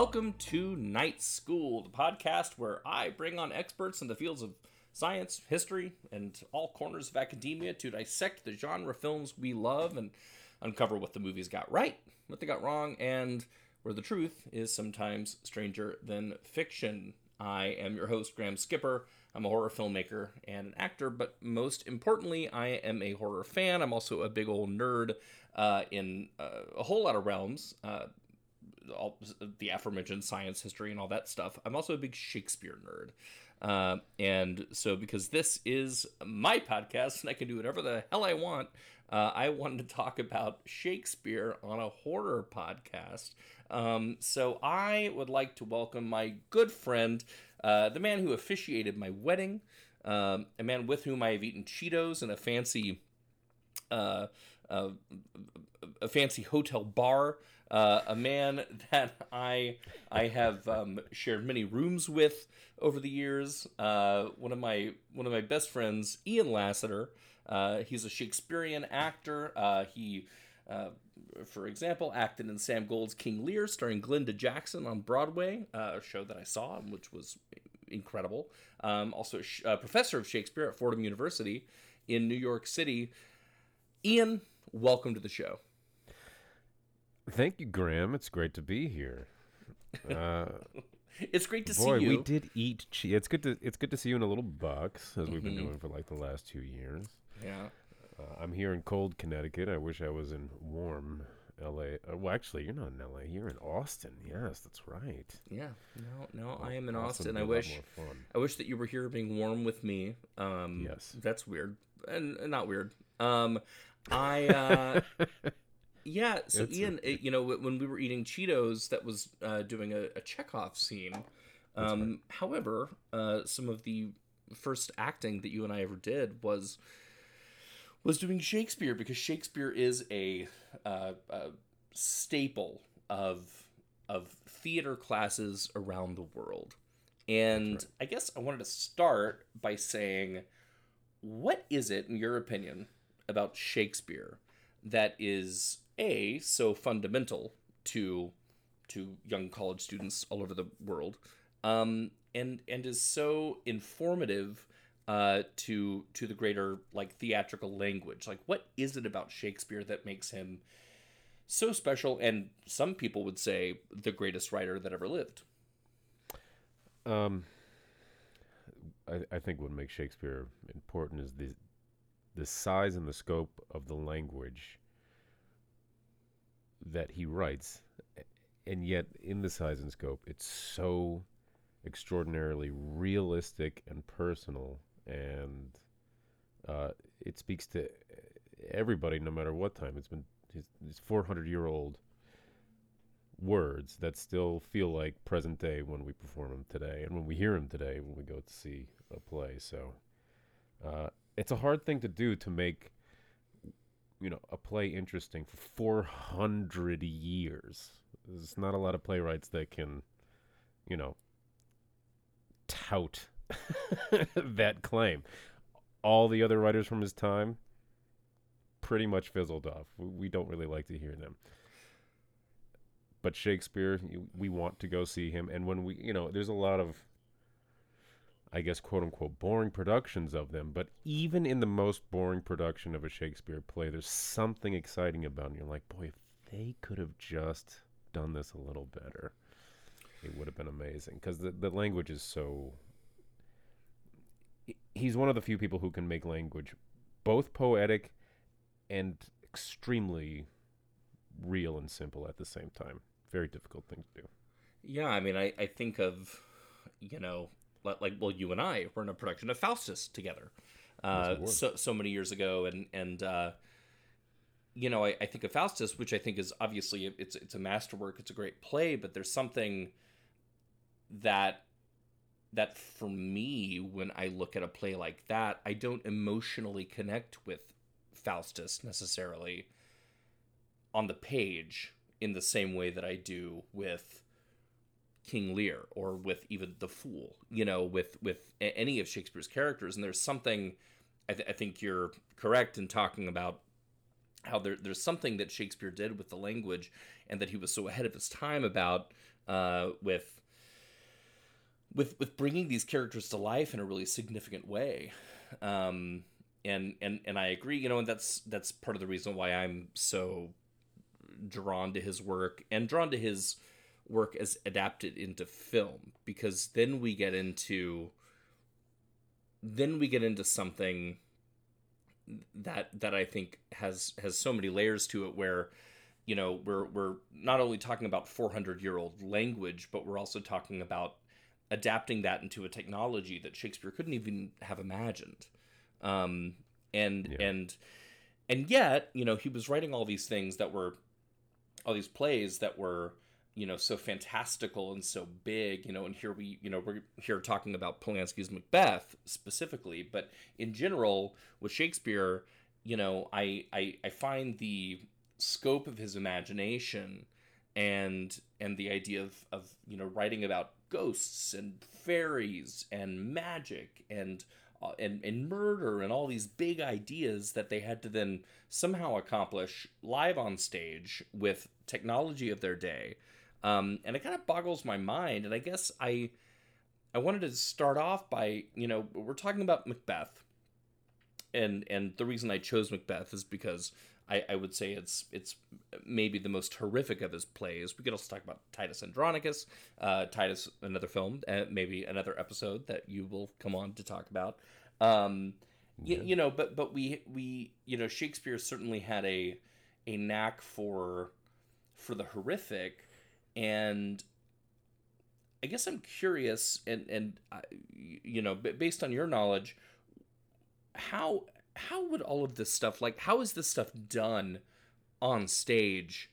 Welcome to Night School, the podcast where I bring on experts in the fields of science, history, and all corners of academia to dissect the genre films we love and uncover what the movies got right, what they got wrong, and where the truth is sometimes stranger than fiction. I am your host, Graham Skipper. I'm a horror filmmaker and an actor, but most importantly, I am a horror fan. I'm also a big old nerd uh, in uh, a whole lot of realms. Uh, all the aforementioned science, history, and all that stuff. I'm also a big Shakespeare nerd. Uh, and so, because this is my podcast and I can do whatever the hell I want, uh, I wanted to talk about Shakespeare on a horror podcast. Um, so, I would like to welcome my good friend, uh, the man who officiated my wedding, um, a man with whom I have eaten Cheetos in a fancy. Uh, uh, a fancy hotel bar, uh, a man that I I have um, shared many rooms with over the years. Uh, one of my one of my best friends, Ian Lassiter. Uh, he's a Shakespearean actor. Uh, he, uh, for example, acted in Sam Gold's King Lear, starring Glenda Jackson on Broadway, uh, a show that I saw, which was incredible. Um, also, a professor of Shakespeare at Fordham University in New York City. Ian, welcome to the show. Thank you, Graham. It's great to be here. Uh, it's great to boy, see you. we did eat. cheese. it's good to it's good to see you in a little box as we've been doing for like the last two years. Yeah. Uh, I'm here in cold Connecticut. I wish I was in warm L.A. Uh, well, actually, you're not in L.A. You're in Austin. Yes, that's right. Yeah. No, no, I am in Austin Austin. I be a lot wish. I wish that you were here being warm with me. Um Yes. That's weird. And, and not weird. Um I uh Yeah, so It's- Ian, it, you know, when we were eating Cheetos, that was uh, doing a, a Chekhov scene. Um, However, uh, some of the first acting that you and I ever did was was doing Shakespeare because Shakespeare is a, uh, a staple of of theater classes around the world. And I guess I wanted to start by saying, what is it, in your opinion, about Shakespeare that is a so fundamental to to young college students all over the world, um, and and is so informative uh, to to the greater like theatrical language? Like, what is it about Shakespeare that makes him so special? And some people would say the greatest writer that ever lived. Um, I, I think what makes Shakespeare important is the the size and the scope of the language that he writes, and yet in the size and scope, it's so extraordinarily realistic and personal, and uh, it speaks to everybody, no matter what time. It's been his, his 400 year old words that still feel like present day when we perform them today and when we hear them today when we go to see a play. So uh, it's a hard thing to do to make you know a play interesting for 400 years. There's not a lot of playwrights that can you know tout that claim. All the other writers from his time pretty much fizzled off. We, don't really like to hear them but Shakespeare, we want to go see him. And when we, you know, there's a lot of, I guess, quote unquote, boring productions of them. But even in the most boring production of a Shakespeare play, there's something exciting about it. You're like, boy, if they could have just done this a little better, it would have been amazing. Because the, the language is so. He's one of the few people who can make language both poetic and extremely real and simple at the same time. Very difficult thing to do. Yeah, I mean, I, I think of, you know, like, well, you and I were in a production of Faustus together uh, so, so many years ago. And, and uh, you know, I, I think of Faustus, which I think is obviously, it's, it's a masterwork. It's a great play, but there's something that, that for me, when I look at a play like that, I don't emotionally connect with Faustus necessarily on the page in the same way that I do with King Lear or with even the Fool, you know, with with any of Shakespeare's characters. And there's something, I, th- I think you're correct in talking about how there, there's something that Shakespeare did with the language, and that he was so ahead of his time about uh, with with with bringing these characters to life in a really significant way. Um, and and and I agree, you know, and that's that's part of the reason why I'm so drawn to his work and drawn to his work as adapted into film because then we get into then we get into something that that I think has has so many layers to it where you know we're we're not only talking about 400 year old language but we're also talking about adapting that into a technology that Shakespeare couldn't even have imagined um, and Yeah. and and yet you know he was writing all these things that were all these plays that were you know so fantastical and so big you know and here we you know we're here talking about Polanski's Macbeth specifically but in general with Shakespeare you know I I, I find the scope of his imagination and and the idea of of you know writing about ghosts and fairies and magic and uh, and and murder and all these big ideas that they had to then somehow accomplish live on stage with technology of their day um, and it kind of boggles my mind and i guess i i wanted to start off by you know we're talking about macbeth and and the reason i chose macbeth is because I, I would say it's it's maybe the most horrific of his plays. We could also talk about Titus Andronicus, uh, Titus, another film, uh, maybe another episode that you will come on to talk about. Um, Yeah. you know, but but we we you know Shakespeare certainly had a a knack for for the horrific, and I guess I'm curious, and and uh, you know, based on your knowledge, how how would all of this stuff like how is this stuff done on stage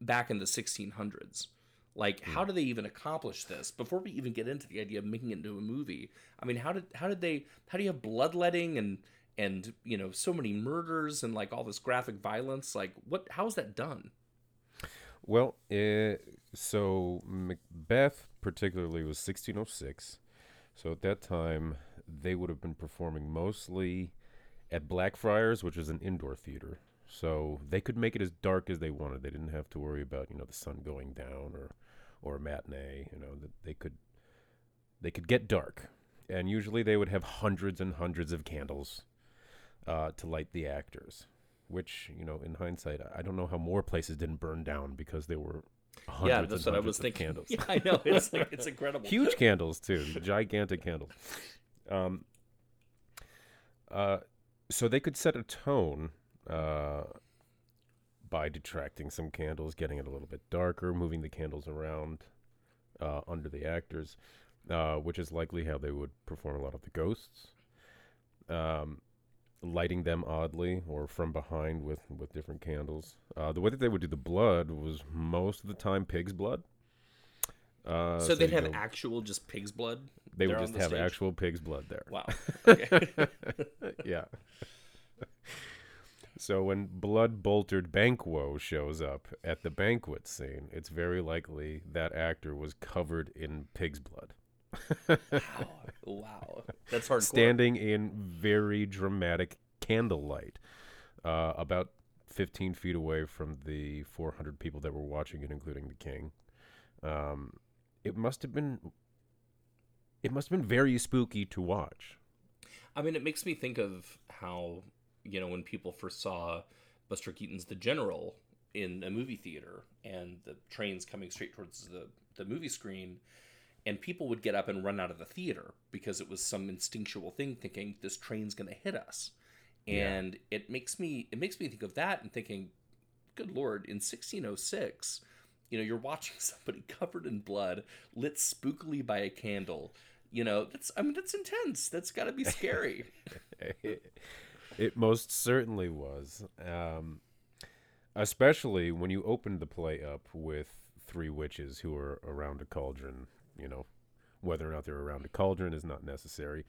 back in the 1600s? Like, how do they even accomplish this before we even get into the idea of making it into a movie? I mean, how did how did they how do you have bloodletting and and you know so many murders and like all this graphic violence? Like, what how is that done? Well, uh, so Macbeth particularly was 1606. So at that time, they would have been performing mostly at Blackfriars, which is an indoor theater. So they could make it as dark as they wanted. They didn't have to worry about you know the sun going down or or a matinee. You know that they could they could get dark, and usually they would have hundreds and hundreds of candles uh, to light the actors which you know in hindsight i don't know how more places didn't burn down because they were hundreds yeah, that's what I was thinking. candles. Yeah, I know. It's like, it's incredible. huge candles too. Gigantic candles. Um uh so they could set a tone uh by detracting some candles getting it a little bit darker moving the candles around uh under the actors uh which is likely how they would perform a lot of the ghosts. Um lighting them oddly or from behind with with different candles. Uh, the way that they would do the blood was most of the time pig's blood. Uh, so they'd have know, actual just pig's blood. they would just the have stage? actual pig's blood there. Wow. Okay. yeah. so when blood boltered Banquo shows up at the banquet scene, it's very likely that actor was covered in pig's blood. Wow. Wow. That's hardcore. standing in very dramatic candlelight, uh, about 15 feet away from the 400 people that were watching it, including the king. Um, it must have been. It must have been very spooky to watch. I mean, it makes me think of how you know when people first saw Buster Keaton's The General in a movie theater, and the trains coming straight towards the the movie screen, and people would get up and run out of the theater because it was some instinctual thing, thinking this train's going to hit us, Yeah. and it makes me it makes me think of that and thinking, good lord, in 1606. You know, you're watching somebody covered in blood, lit spookily by a candle. You know, that's I mean that's intense. That's got to be scary. it, it most certainly was. Um, especially when you opened the play up with three witches who are around a cauldron. You know, whether or not they're around a cauldron is not necessary.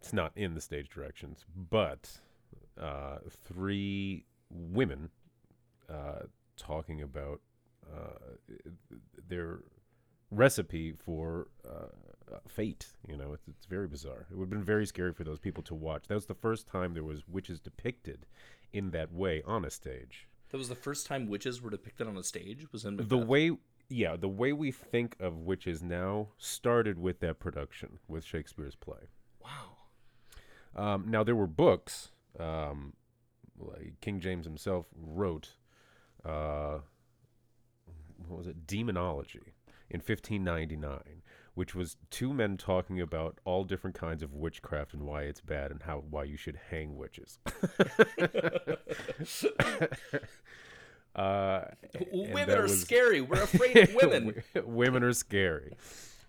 It's not in the stage directions, but uh, three women uh, talking about uh, their recipe for uh, uh, fate. You know, it's, it's very bizarre. It would have been very scary for those people to watch. That was the first time there was witches depicted in that way on a stage. That was the first time witches were depicted on a stage. Was in The way yeah, the way we think of witches now started with that production with Shakespeare's play. Wow. Um, now there were books. Um, like King James himself wrote. Uh, what was it? Demonology in 1599, which was two men talking about all different kinds of witchcraft and why it's bad and how why you should hang witches. uh, women are was- scary. We're afraid of women. women are scary.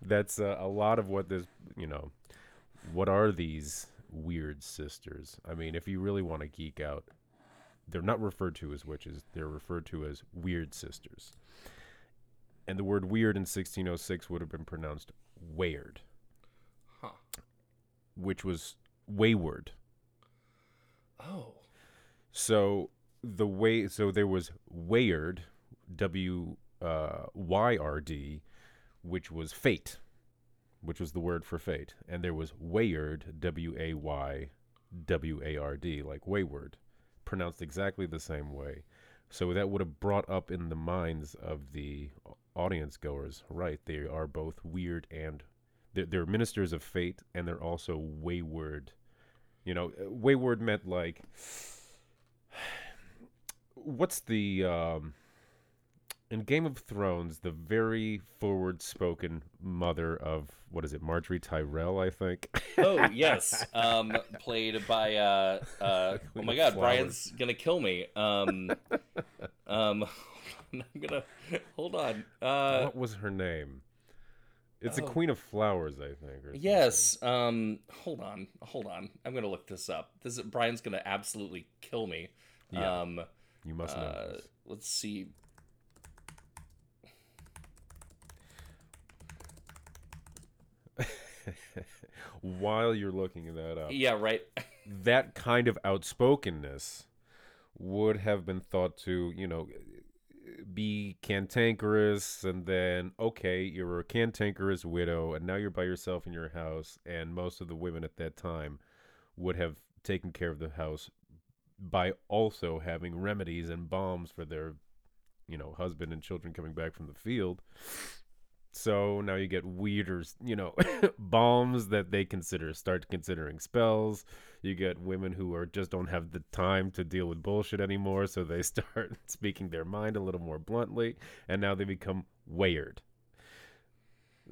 That's uh, a lot of what this, you know, what are these weird sisters? I mean, if you really want to geek out, they're not referred to as witches. They're referred to as weird sisters. And the word weird in 1606 would have been pronounced weird, huh. which was wayward. Oh. So the way so there was Wayard, W uh, Y R D, which was fate, which was the word for fate, and there was Wayard, W A Y W A R D, like wayward, pronounced exactly the same way. So that would have brought up in the minds of the audience goers, right? They are both weird and they're, they're ministers of fate, and they're also wayward. You know, uh, wayward meant like what's the um in Game of Thrones, the very forward-spoken mother of what is it, Marjorie Tyrell, I think. Oh yes. Um, played by uh, uh, oh my God, Flowers. Brian's gonna kill me. Um, um, I'm gonna hold on. Uh, what was her name? It's a oh. Queen of Flowers, I think. Or yes. Um, hold on, hold on. I'm gonna look this up. This is, Brian's gonna absolutely kill me. Yeah, Um. You must know. uh, let's see. While you're looking that up, Yeah, right. that kind of outspokenness would have been thought to, you know, be cantankerous, and then okay, you're a cantankerous widow, and now you're by yourself in your house, and most of the women at that time would have taken care of the house by also having remedies and balms for their, you know, husband and children coming back from the field. So now you get weirder, you know, balms that they consider start considering spells. You get women who are just don't have the time to deal with bullshit anymore, so they start speaking their mind a little more bluntly, and now they become weird.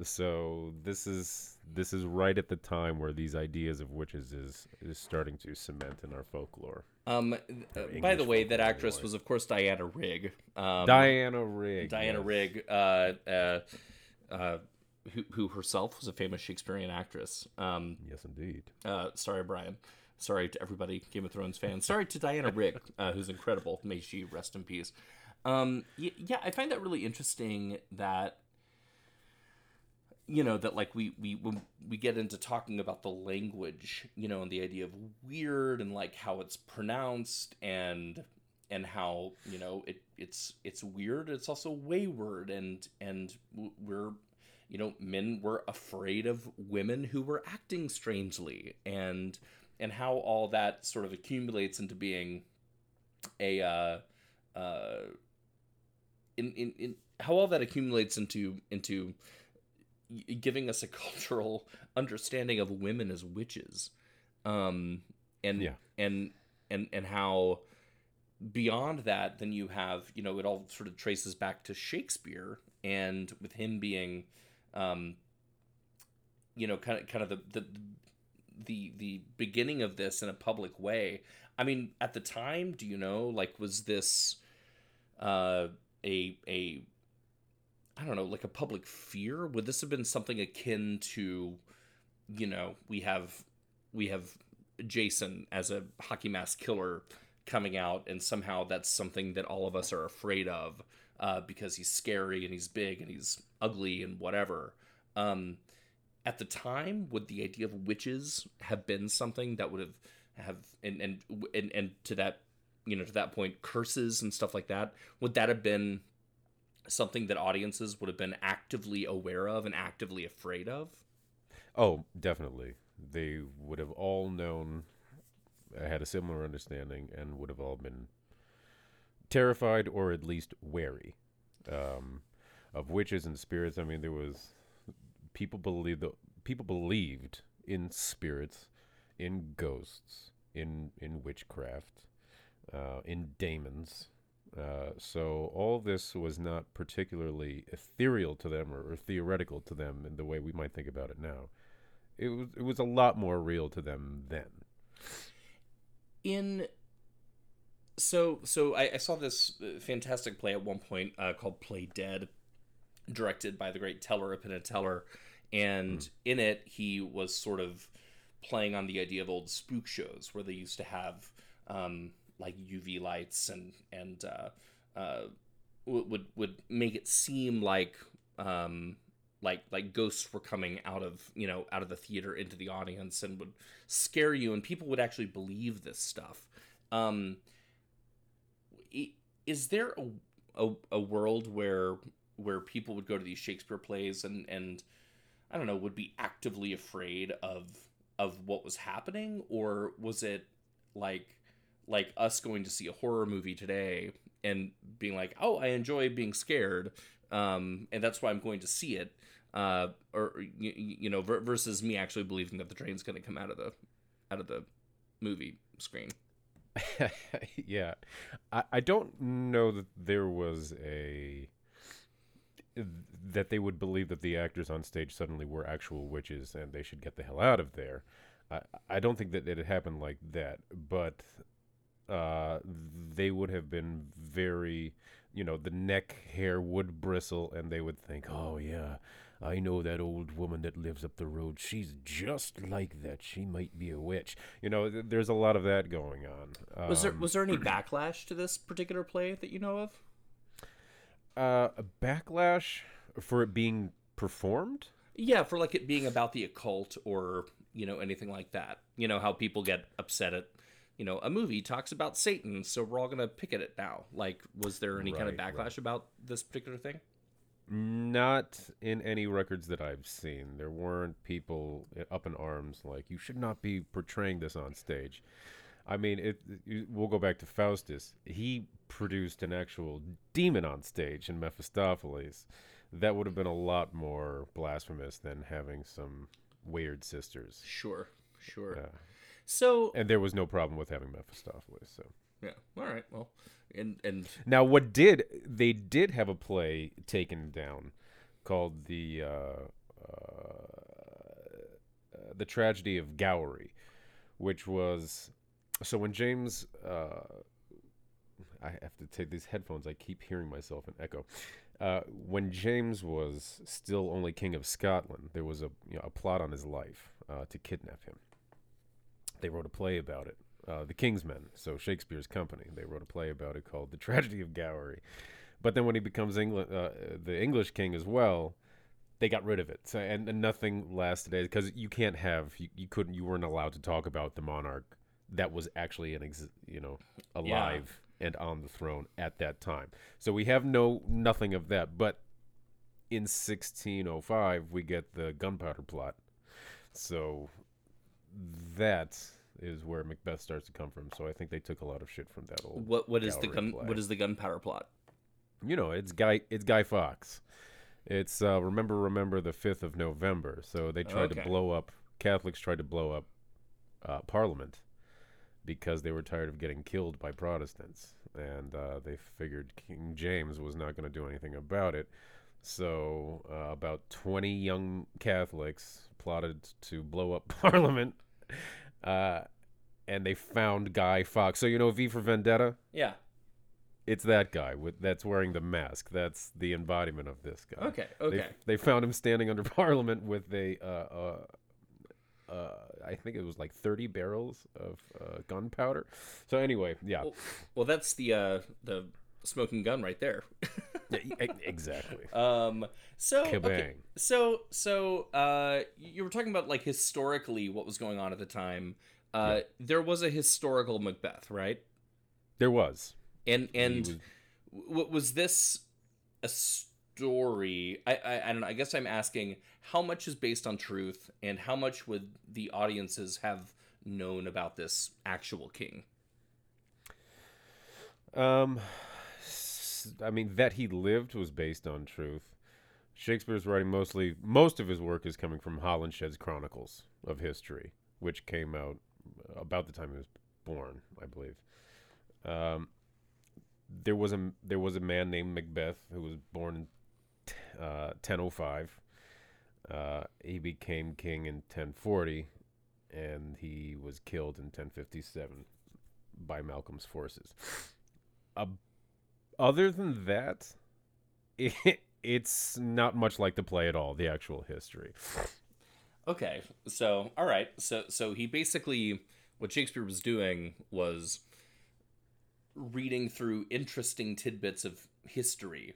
So this is this is right at the time where these ideas of witches is is starting to cement in our folklore. Um, uh, by the way, that actress was of course Diana Rigg. Um, Diana Rigg. Diana yes. Rigg, uh, uh, uh, who, who herself was a famous Shakespearean actress. Um, Yes, indeed. uh, sorry, Brian. Sorry to everybody, Game of Thrones fans. Sorry to Diana Rigg, uh, who's incredible. May she rest in peace. Um, y- yeah, I find that really interesting that you know that like we we when we get into talking about the language, you know, and the idea of weird and like how it's pronounced and and how you know it it's it's weird. It's also wayward and and we're you know men were afraid of women who were acting strangely and and how all that sort of accumulates into being a uh uh in in, in how all that accumulates into into giving us a cultural understanding of women as witches um and Yeah. and and and how beyond that then you have you know it all sort of traces back to shakespeare and with him being um you know kind of kind of the the the the beginning of this in a public way i mean at the time do you know like was this uh a a i don't know like a public fear? Would this have been something akin to you know we have we have jason as a hockey mask killer coming out and somehow that's something that all of us are afraid of uh, because he's scary and he's big and he's ugly and whatever. Um, at the time would the idea of witches have been something that would have have and and and, and to that you know to that point curses and stuff like that would that have been something that audiences would have been actively aware of and actively afraid of Oh, definitely. They would have all known, had a similar understanding, and would have all been terrified or at least wary. Um, of witches and spirits. I mean, there was people believed the people believed in spirits, in ghosts, in in witchcraft, uh, in daemons. Uh, so all this was not particularly ethereal to them or, or theoretical to them in the way we might think about it now. It was it was a lot more real to them then. in so so I, I saw this uh, fantastic play at one point uh, called Play Dead, directed by the great Teller Teller, and in it he was sort of playing on the idea of old spook shows where they used to have um, like UV lights and and uh, uh, would would make it seem like um, like like ghosts were coming out of you know out of the theater into the audience and would scare you and people would actually believe this stuff. Um is there a, a, a world where where people would go to these shakespeare plays and and i don't know would be actively afraid of of what was happening? Or was it like like us going to see a horror movie today and being like oh i enjoy being scared um and that's why i'm going to see it uh, or you, you know, versus me actually believing that the train's going to come out of the out of the movie screen. yeah, I, I don't know that there was a that they would believe that the actors on stage suddenly were actual witches and they should get the hell out of there. I I don't think that it happened like that, but uh, they would have been very, you know, the neck hair would bristle, and they would think, oh yeah. I know that old woman that lives up the road. She's just like that. She might be a witch. You know, th- there's a lot of that going on. Was there Um, was there any backlash to this particular play that you know of? uh, a backlash for it being performed? Yeah, for like it being about the occult or you know anything like that. You know how people get upset at you know a movie talks about Satan, so we're all gonna pick at it now. Like, was there any kind of backlash right. about this particular thing? Not in any records that I've seen. There weren't people up in arms like you should not be portraying this on stage. I mean, it. you- We'll go back to Faustus. He produced an actual demon on stage in Mephistopheles. That would have been a lot more blasphemous than having some weird sisters. Sure, sure. Yeah. So And there was no problem with having Mephistopheles. So yeah, all right. Well, and and Now, what did they did have a play taken down called the uh, uh, the tragedy of Gowrie, which was so when James. Uh, I have to take these headphones. I keep hearing myself in echo. Uh, when James was still only king of Scotland, there was a you know, a plot on his life uh, to kidnap him. They wrote a play about it uh, the King's Men, so Shakespeare's company. They wrote a play about it called The Tragedy of Gowrie. But then when he becomes England, uh, the English king as well, they got rid of it, so, and, and nothing lasted because you can't have you, you couldn't you weren't allowed to talk about the monarch that was actually an ex, you know alive and on the throne at that time. So we have no nothing of that. But in 1605 we get the gunpowder plot. So that is where Macbeth starts to come from. So I think they took a lot of shit from that old. what what is the gun? play. What is the gunpowder plot? You know, it's Guy. It's Guy Fawkes. It's uh, remember, remember the fifth of November. So they tried Okay. to blow up. Catholics tried to blow up uh, Parliament because they were tired of getting killed by Protestants, and uh, they figured King James was not going to do anything about it. So uh, about twenty young Catholics plotted to blow up Parliament, uh, and they found Guy Fawkes. So you know V for Vendetta. Yeah. It's that guy with that's wearing the mask. That's the embodiment of this guy. Okay. They, Okay. they found him standing under Parliament with a, uh, uh, uh, I think it was like thirty barrels of uh, gunpowder. So anyway, yeah, Well, well, that's the uh the smoking gun right there. Yeah, exactly. um. So okay. So so uh, you were talking about like historically what was going on at the time. Uh, there was a historical Macbeth, right? There was. And and was- w- was this a story? I, I I don't know. I guess I'm asking how much is based on truth, and how much would the audiences have known about this actual king? Um, I mean that he lived was based on truth. Shakespeare's writing mostly most of his work is coming from Holinshed's Chronicles of History, which came out about the time he was born, I believe. Um, there was a there was a man named Macbeth who was born in uh, 1005. Uh, he became king in 1040, and he was killed in 1057 by Malcolm's forces. Uh, other than that, it, it's not much like the play at all. The actual history. Okay, so all right, so so he basically what Shakespeare was doing was reading through interesting tidbits of history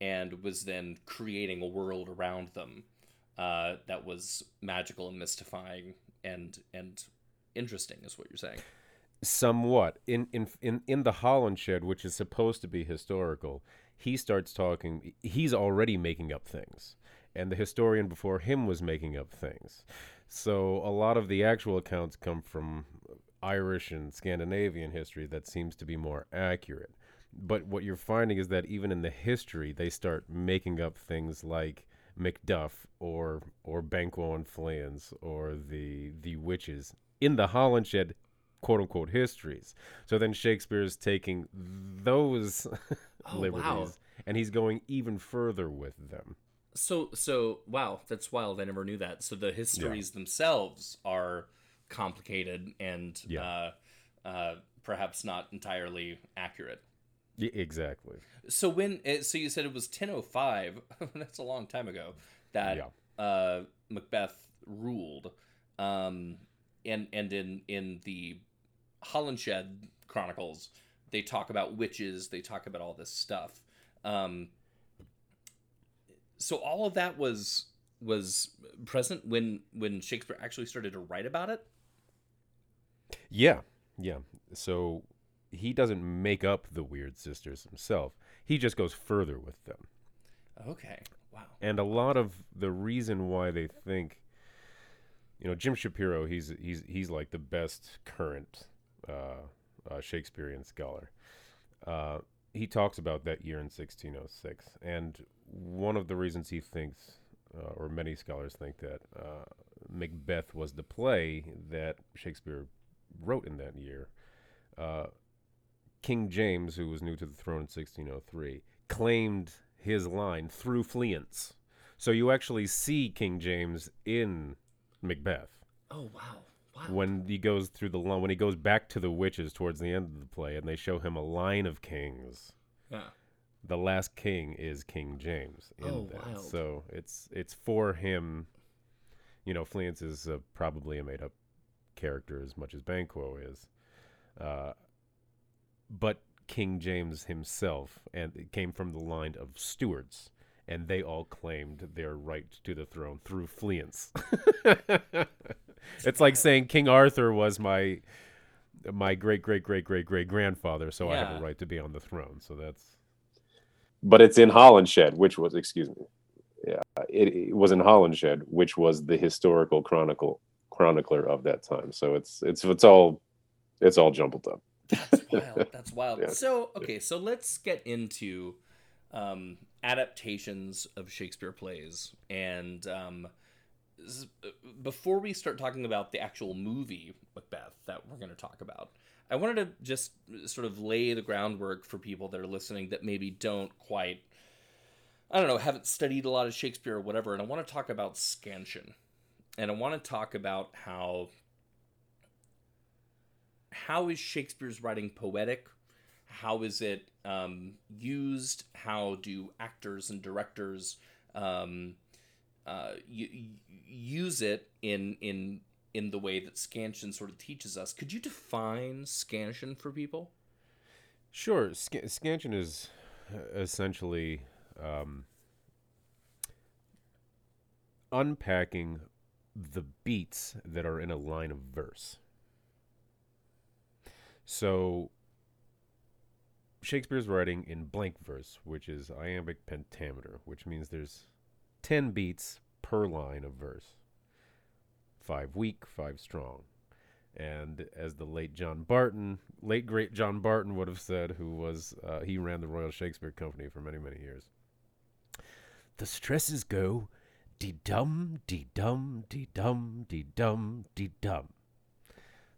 and was then creating a world around them uh, that was magical and mystifying and and interesting is what you're saying somewhat in in in in the Holinshed, which is supposed to be historical. He starts talking. He's already making up things, and the historian before him was making up things. So a lot of the actual accounts come from Irish and Scandinavian history that seems to be more accurate. But what you're finding is that even in the history, they start making up things like Macduff or or Banquo and Fleance or the the witches in the Holinshed quote unquote histories. So then Shakespeare is taking those Oh, liberties wow. and he's going even further with them. so so wow that's wild i never knew that so the histories themselves are complicated and Yeah. uh, uh, perhaps not entirely accurate Y- exactly. So when uh, so you said it was 1005, that's a long time ago that uh, Macbeth ruled. Um, and and in in the Holinshed Chronicles, they talk about witches, they talk about all this stuff. Um, so all of that was was present when when Shakespeare actually started to write about it. Yeah. Yeah. So he doesn't make up the weird sisters himself. He just goes further with them. Okay. Wow. and a lot of the reason why they think you know Jim Shapiro he's he's he's like the best current uh, uh, Shakespearean scholar uh, he talks about that year in 1606 and one of the reasons he thinks uh, or many scholars think that Macbeth was the play that Shakespeare wrote in that year King James who was new to the throne in 1603 claimed his line through Fleance. So you actually see King James in Macbeth Oh wow. Wow. when he goes through the line when he goes back to the witches towards the end of the play and they show him a line of kings. Yeah. The last king is King James in Oh, that. wild. So it's it's for him. You know, Fleance is uh, probably a made up character as much as Banquo is. Uh, but King James himself, and it came from the line of Stuarts, and they all claimed their right to the throne through Fleance. it's like saying King Arthur was my my great great great great great grandfather, so I have a right to be on the throne. So that's but it's in Holinshedwhich was excuse me, yeah, it, it was in Holinshedwhich was the historical chronicle chronicler of that time. So it's it's it's all it's all jumbled up. That's wild. That's wild. Yeah. So okay, so let's get into um, adaptations of Shakespeare plays, and um, s- before we start talking about the actual movie Macbeth that we're going to talk about, I wanted to just sort of lay the groundwork for people that are listening that maybe don't quite, I don't know, haven't studied a lot of Shakespeare or whatever, and I want to talk about scansion, and I want to talk about how how is Shakespeare's writing poetic? How is it um, used? How do actors and directors um, uh, use it in in in the way that scansion sort of teaches us? Could you define scansion for people? Sure. Sc- scansion is essentially um, unpacking the beats that are in a line of verse. So Shakespeare's writing in blank verse, which is iambic pentameter, which means there's 10 beats per line of verse. Five weak, five strong. And as the late John Barton, late great John Barton would have said, who was, uh, he ran the Royal Shakespeare Company for many, many years. the stresses go dee dum, dee dum, dee dum, dee dum, dee dum.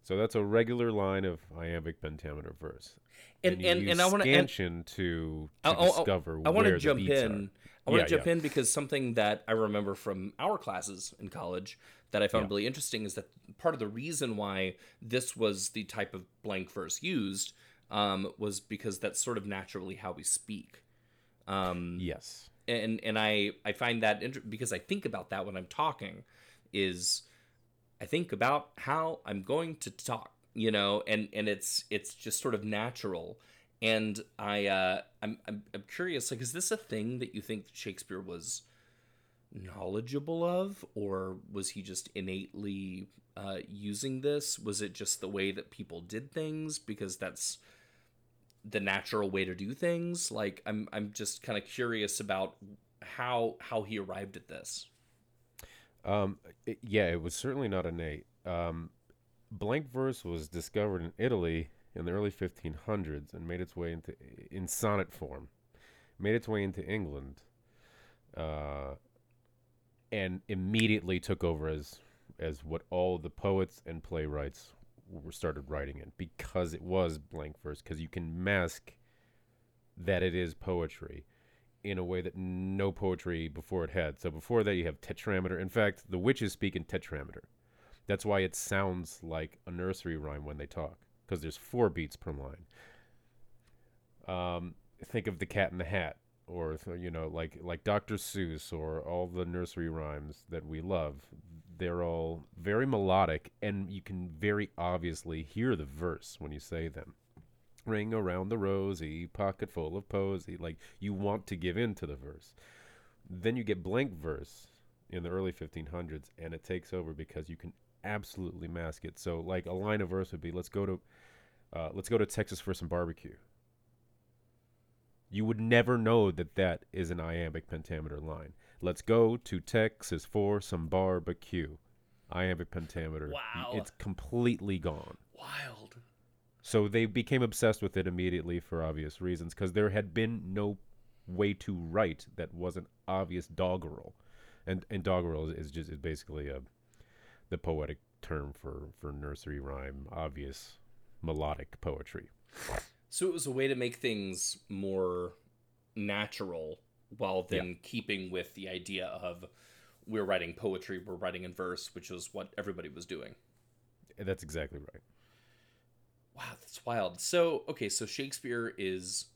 So that's a regular line of iambic pentameter verse. And and, use and I want to and scansion to, I- to I- I- discover I want where to the jump in. I want Yeah, to jump yeah. in because something that I remember from our classes in college that I found Yeah. really interesting is that part of the reason why this was the type of blank verse used um, was because that's sort of naturally how we speak. Um, Yes. and and I I find that inter- because I think about that when I'm talking is I think about how I'm going to talk, you know, and and it's it's just sort of natural. And I uh, I'm, I'm I'm curious, like, is this a thing that you think Shakespeare was knowledgeable of, or was he just innately uh, using this? Was it just the way that people did things because that's the natural way to do things? Like, I'm I'm just kind of curious about how how he arrived at this. Um, it- yeah, it was certainly not innate. Um, blank verse was discovered in Italy in the early 1500s and made its way into in sonnet form, made its way into England, uh, and immediately took over as as what all the poets and playwrights were started writing in because it was blank verse because you can mask that it is poetry in a way that no poetry before it had. So before that, you have tetrameter. In fact, the witches speak in tetrameter. That's why it sounds like a nursery rhyme when they talk, because there's four beats per line. Um, think of the Cat in the Hat, or you know, like like Dr. Seuss, or all the nursery rhymes that we love. They're all very melodic, and you can very obviously hear the verse when you say them ring around the rosy, pocket full of posy. Like you want to give in to the verse. Then you get blank verse in the early 1500s, and it takes over because you can absolutely mask it. So, like a line of verse would be, "Let's go to, uh, let's go to Texas for some barbecue." You would never know that that is an iambic pentameter line. Let's go to Texas for some barbecue. Iambic pentameter. Wow. It's completely gone. Wild. So they became obsessed with it immediately for obvious reasons because there had been no way to write that wasn't obvious doggerel. And and doggerel is, is just is basically a the poetic term for for nursery rhyme, obvious melodic poetry. So it was a way to make things more natural while then keeping with the idea of we're writing poetry, we're writing in verse, which was what everybody was doing. That's exactly right. Wow, that's wild. So, okay, so Shakespeare is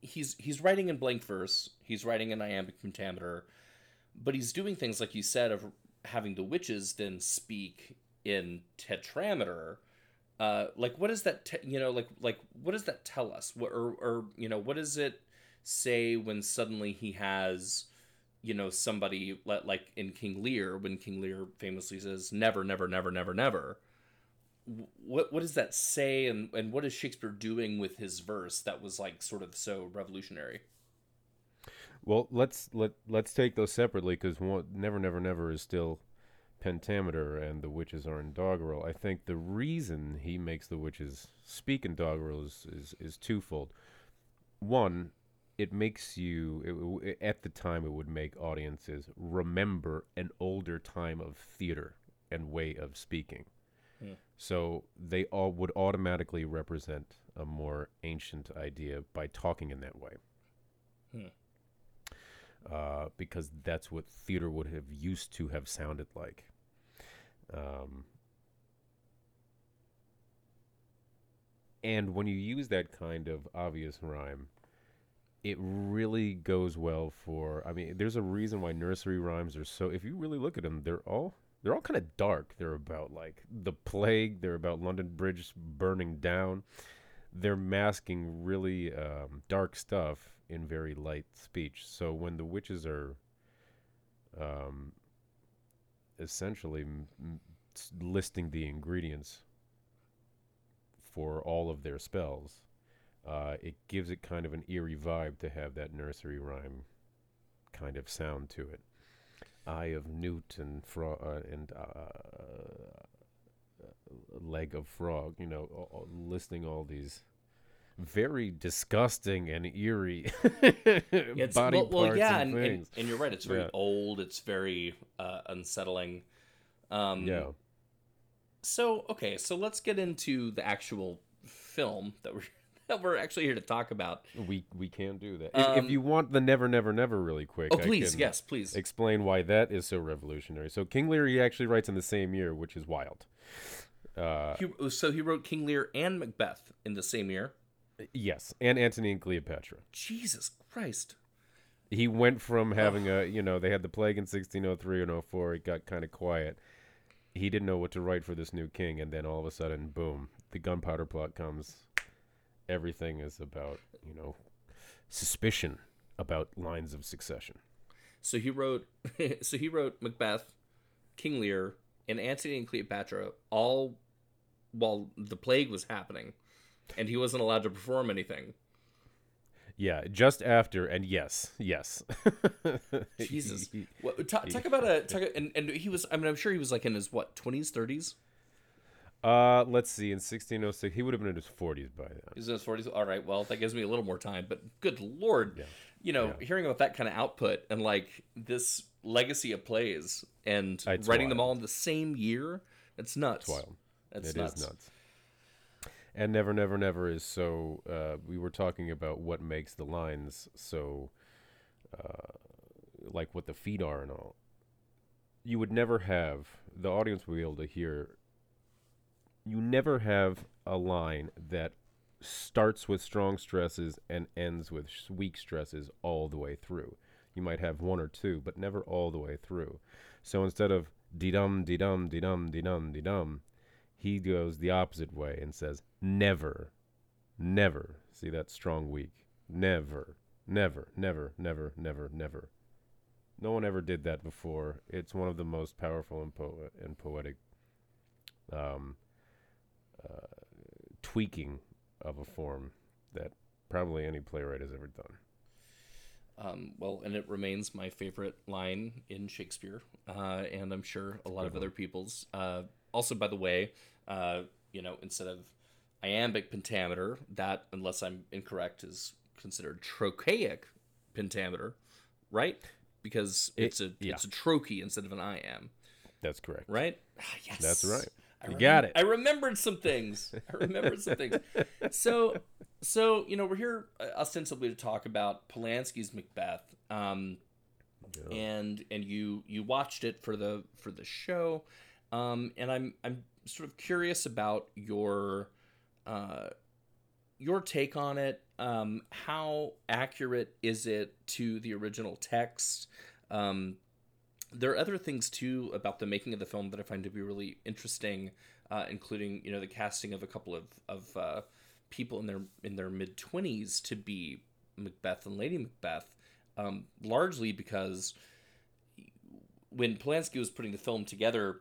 he's he's writing in blank verse, he's writing in iambic pentameter, but he's doing things like you said of having the witches then speak in tetrameter. Uh, like what does that you know like like what does that tell us? What or or you know what does it say when suddenly he has you know somebody li- like in King Lear when King Lear famously says never never never never never what what does that say and and what is Shakespeare doing with his verse that was like sort of so revolutionary? Well, let's let let's take those separately because never, never, never is still pentameter, and the witches are in doggerel. I think the reason he makes the witches speak in doggerel is is, is twofold. One, it makes you it, at the time it would make audiences remember an older time of theater and way of speaking. Hmm. So they all would automatically represent a more ancient idea by talking in that way uh, because that's what theater would have used to have sounded like. Um, and when you use that kind of obvious rhyme, it really goes well for. I mean, there's a reason why nursery rhymes are so. If you really look at them, they're all they're all kind of dark. They're about like the plague. They're about London Bridge burning down. They're masking really um, dark stuff in very light speech. So when the witches are um, essentially m- listing the ingredients for all of their spells, uh, it gives it kind of an eerie vibe to have that nursery rhyme kind of sound to it. Eye of newt and frog uh, and uh, leg of frog, you know, listing all these very disgusting and eerie It's body well, well parts yeah, and and, and, things. and you're right. It's very Yeah. old. It's very uh, unsettling. Um, yeah. So okay, so let's get into the actual film that we're that we're actually here to talk about. We we can do that. If- if Um, you want the Never Never Never really quick, Oh, I please, can yes, please. explain why that is so revolutionary. So King Lear he actually writes in the same year, which is wild. Uh, He, so he wrote King Lear and Macbeth in the same year. Yes, and Antony and Cleopatra. Jesus Christ! He went from having a, you know, they had the plague in 1603 and 04. It got kind of quiet. He didn't know what to write for this new king, and then all of a sudden, boom, the gunpowder plot comes. Everything is about, you know, suspicion about lines of succession. So he wrote, so he wrote Macbeth, King Lear, and Antony and Cleopatra all while the plague was happening, and he wasn't allowed to perform anything. Yeah, just after, and yes, yes. Jesus. What, talk, about a talk, and and he was. I mean, I'm sure he was like in his what twenties, thirties. uh, let's see. In 1606, he would have been in his 40s by then. He's in his forties. All right, well, that gives me a little more time. But good lord, Yeah. you know, Yeah. hearing about that kind of output and like this legacy of plays and It's writing them all in the same year, it's nuts. It's wild. That's It is nuts. nuts. And Never Never Never is so. Uh, we were talking about what makes the lines so, uh, like what the feet are and all. You would never have the audience will be able to hear. You never have a line that starts with strong stresses and ends with weak stresses all the way through. You might have one or two, but never all the way through. So instead of dee dum dee dum dee dum dee dum dee dum, he goes the opposite way and says never, never. See that strong weak. Never, never, never, never, never, never. No one ever did that before. It's one of the most powerful and, po- and poetic um, uh, tweaking of a form that probably any playwright has ever done. Um, well, and it remains my favorite line in Shakespeare, uh, and I'm sure a lot of other people's. Uh, also, by the way, uh, you know, instead of iambic pentameter, that, unless I'm incorrect, is considered trochaic pentameter, right? Because It- it's a yeah. it's a trochee instead of an iamb, That's correct. right? Ah, yes, That's right. I You remem- got it. I remembered some things. I remembered some things. So, so you know, we're here uh, ostensibly to talk about Polanski's Macbeth, um, Yeah. and and you you watched it for the for the show, um, and I'm I'm sort of curious about your uh, your take on it. Um, how accurate is it to the original text? Um, there are other things too about the making of the film that I find to be really interesting, uh, including you know the casting of a couple of of uh, people in their in their mid twenties to be Macbeth and Lady Macbeth, um, largely because when Polanski was putting the film together,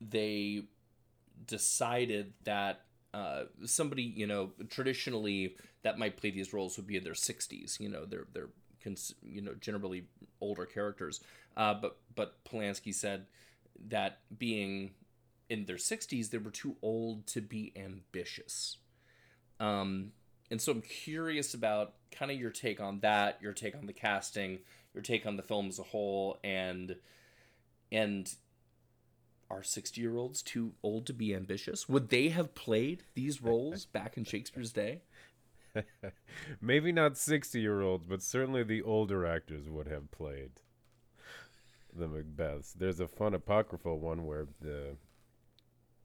they decided that uh, somebody you know traditionally that might play these roles would be in their 60s you know they're they're cons- you know generally older characters. Uh, but but Polanski said that being in their 60s they were too old to be ambitious. Um, and so I'm curious about kind of your take on that your take on the casting your take on the film as a whole and and are 60 year olds too old to be ambitious? Would they have played these roles back in Shakespeare's day? Maybe not 60 year olds, but certainly the older actors would have played the Macbeths. There's a fun apocryphal one where the.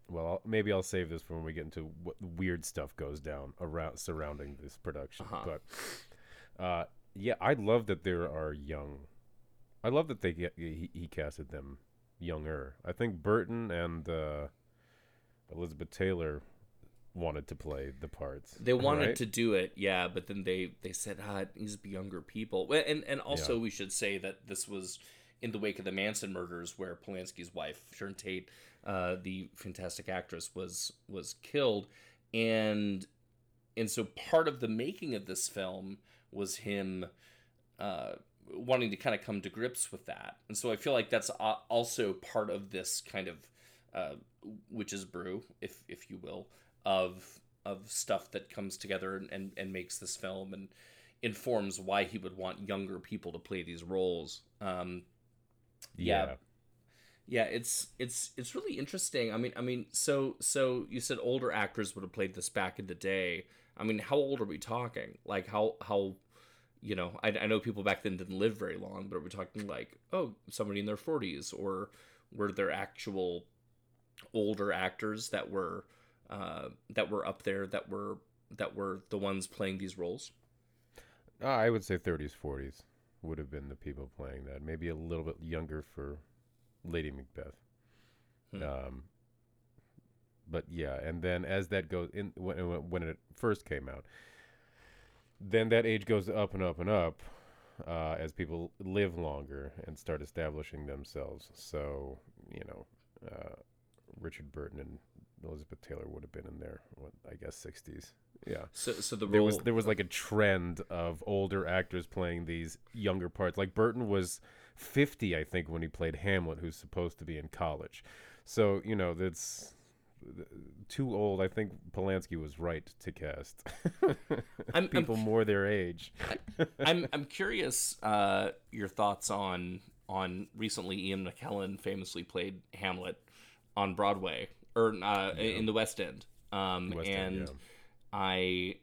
Well, I'll, maybe I'll save this for when we get into what weird stuff goes down around surrounding this production. Uh-huh. But uh, yeah, I love that there are young. I love that they get he, he casted them younger. I think Burton and uh, Elizabeth Taylor wanted to play the parts. They wanted right? to do it, yeah, but then they they said, ah, it needs to be younger people. And and also Yeah. we should say that this was in the wake of the Manson murders, where Polanski's wife Sharon Tate, uh, the fantastic actress, was was killed, and and so part of the making of this film was him uh, wanting to kind of come to grips with that, and so I feel like that's also part of this kind of uh, witch's brew, if if you will, of of stuff that comes together and, and, and makes this film and informs why he would want younger people to play these roles. Um, yeah. Yeah. yeah, it's it's it's really interesting. I mean, I mean, so so you said older actors would have played this back in the day. I mean, how old are we talking? Like how how you know, I, I know people back then didn't live very long, but are we talking like oh somebody in their forties or were there actual older actors that were uh, that were up there that were that were the ones playing these roles? Uh, I would say 30s, 40s would have been the people playing that. Maybe a little bit younger for Lady Macbeth. Hmm. Um, but yeah, and then as that goes in when when it first came out, then that age goes up and up and up uh, as people live longer and start establishing themselves. So you know, uh, Richard Burton and Elizabeth Taylor would have been in there. What, I guess sixties. Yeah. So so the There role was there was like a trend of older actors playing these younger parts. Like Burton was fifty, I think, when he played Hamlet, who's supposed to be in college. So you know that's too old. I think Polanski was right to cast I'm- people more their age. I'm I'm curious uh, your thoughts on on recently Ian McKellen famously played Hamlet on Broadway or uh, in the West End. Um, West End, and yeah. I,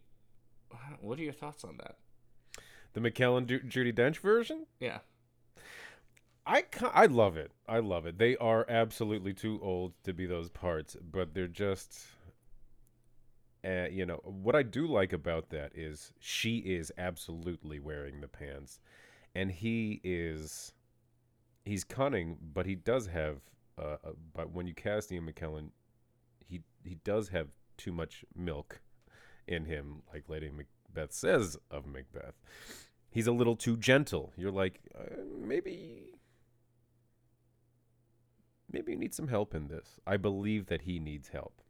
what are your thoughts on that? The McKellen Ju- Judi Dench version. Yeah, I I love it. I love it. They are absolutely too old to be those parts, but they're just uh, you know, what I do like about that is she is absolutely wearing the pants and he is he's cunning, but he does have uh, uh but when you cast Ian McKellen, he he does have too much milk in him like Lady Macbeth says of Macbeth. He's a little too gentle. You're like, uh, maybe maybe you need some help in this. I believe that he needs help.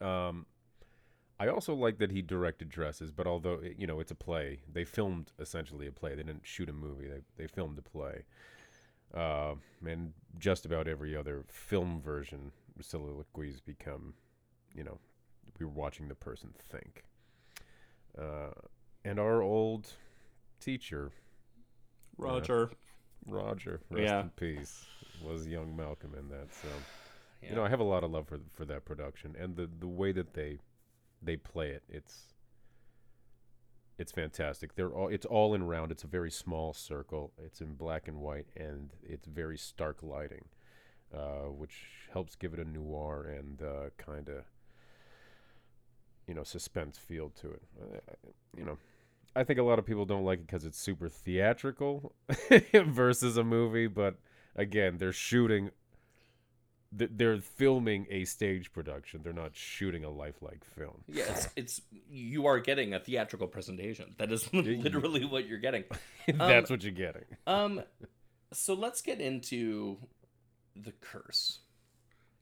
Um, I also like that he directed dresses, but although you know it's a play, they filmed essentially a play. They didn't shoot a movie. They they filmed a play. Uh, and just about every other film version, soliloquies become, you know, we're watching the person think. Uh, and our old teacher, Roger. Roger, rest Yeah. in peace, was young Malcolm in that. So Yeah. you know, I have a lot of love for for that production and the the way that they they play it. It's it's fantastic. They're all it's all in round. It's a very small circle. It's in black and white and it's very stark lighting, uh, which helps give it a noir and uh, kind of you know suspense feel to it. Uh, you know. I think a lot of people don't like it because it's super theatrical versus a movie, but again, they're shooting they're filming a stage production. They're not shooting a lifelike film. Yeah, it's, it's you are getting a theatrical presentation. That is literally what you're getting. That's what you're getting. Um, so let's get into the curse.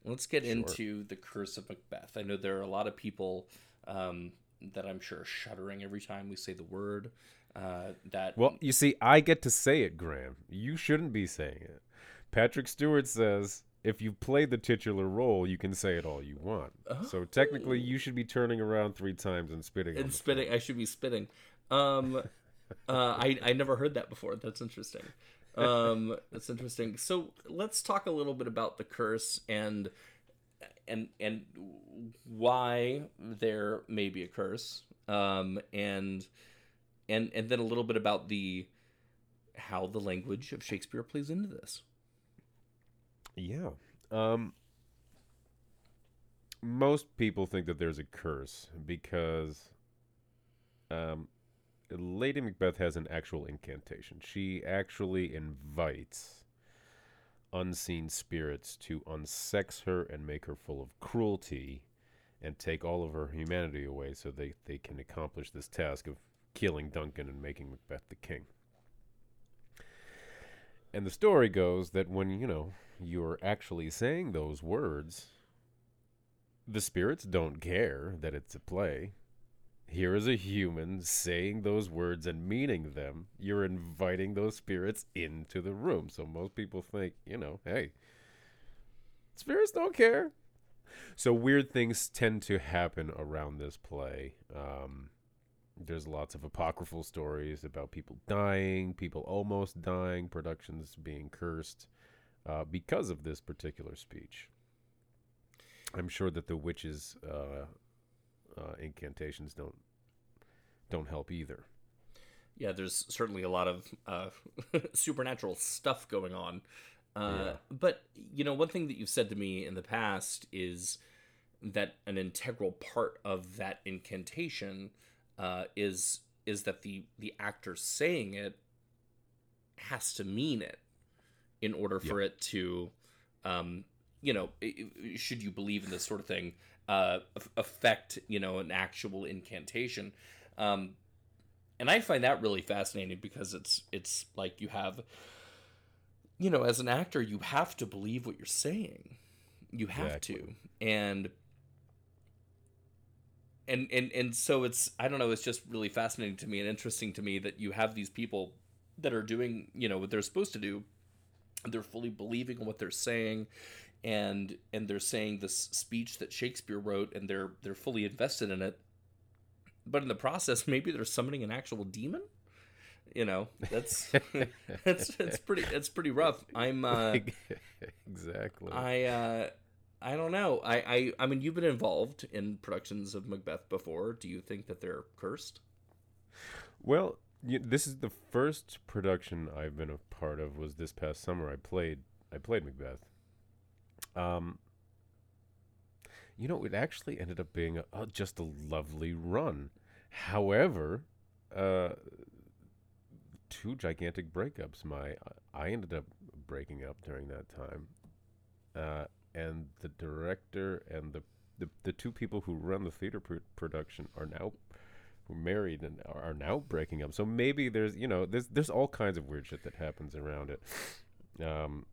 Let's get into the curse of Macbeth. I know there are a lot of people um, that I'm sure are shuddering every time we say the word. Uh, that Well, you see, I get to say it, Graham. You shouldn't be saying it. Patrick Stewart says if you play the titular role, you can say it all you want. So technically, you should be turning around three times and spitting. and spitting. I should be spitting. Um, uh, I I never heard that before. That's interesting. Um, that's interesting. So let's talk a little bit about the curse and and and why there may be a curse. Um, and and and then a little bit about the how the language of Shakespeare plays into this. Yeah. Um most people think that there's a curse because um Lady Macbeth has an actual incantation. She actually invites unseen spirits to unsex her and make her full of cruelty and take all of her humanity away so they, they can accomplish this task of killing Duncan and making Macbeth the king. And the story goes that when, you know, you're actually saying those words, the spirits don't care that it's a play. Here is a human saying those words and meaning them. You're inviting those spirits into the room. So most people think, you know, hey, spirits don't care. So weird things tend to happen around this play. Um, there's lots of apocryphal stories about people dying, people almost dying, productions being cursed uh, because of this particular speech. I'm sure that the witches' uh, uh, incantations don't don't help either. Yeah, there's certainly a lot of uh, supernatural stuff going on. Uh, Yeah. But you know, one thing that you've said to me in the past is that an integral part of that incantation uh, is is that the the actor saying it has to mean it in order for it to, um, you know, should you believe in this sort of thing, uh, affect you know an actual incantation. Um, and I find that really fascinating because it's it's like you have you know as an actor you have to believe what you're saying. You have to. And and and and so it's I don't know it's just really fascinating to me and interesting to me that you have these people that are doing you know what they're supposed to do. They're fully believing in what they're saying and and they're saying this speech that Shakespeare wrote and they're they're fully invested in it but in the process maybe they're summoning an actual demon you know that's it's it's pretty it's pretty rough i'm uh exactly. i uh i don't know I, I i mean you've been involved in productions of macbeth before do you think that they're cursed Well, y this is the first production I've been a part of. Was this past summer? I played. I played Macbeth. Um. You know, it actually ended up being a, a, just a lovely run. However, uh, two gigantic breakups. My I ended up breaking up during that time, uh, and the director and the, the the two people who run the theater pr- production are now married and are now breaking up. So maybe there's you know there's there's all kinds of weird shit that happens around it. Um,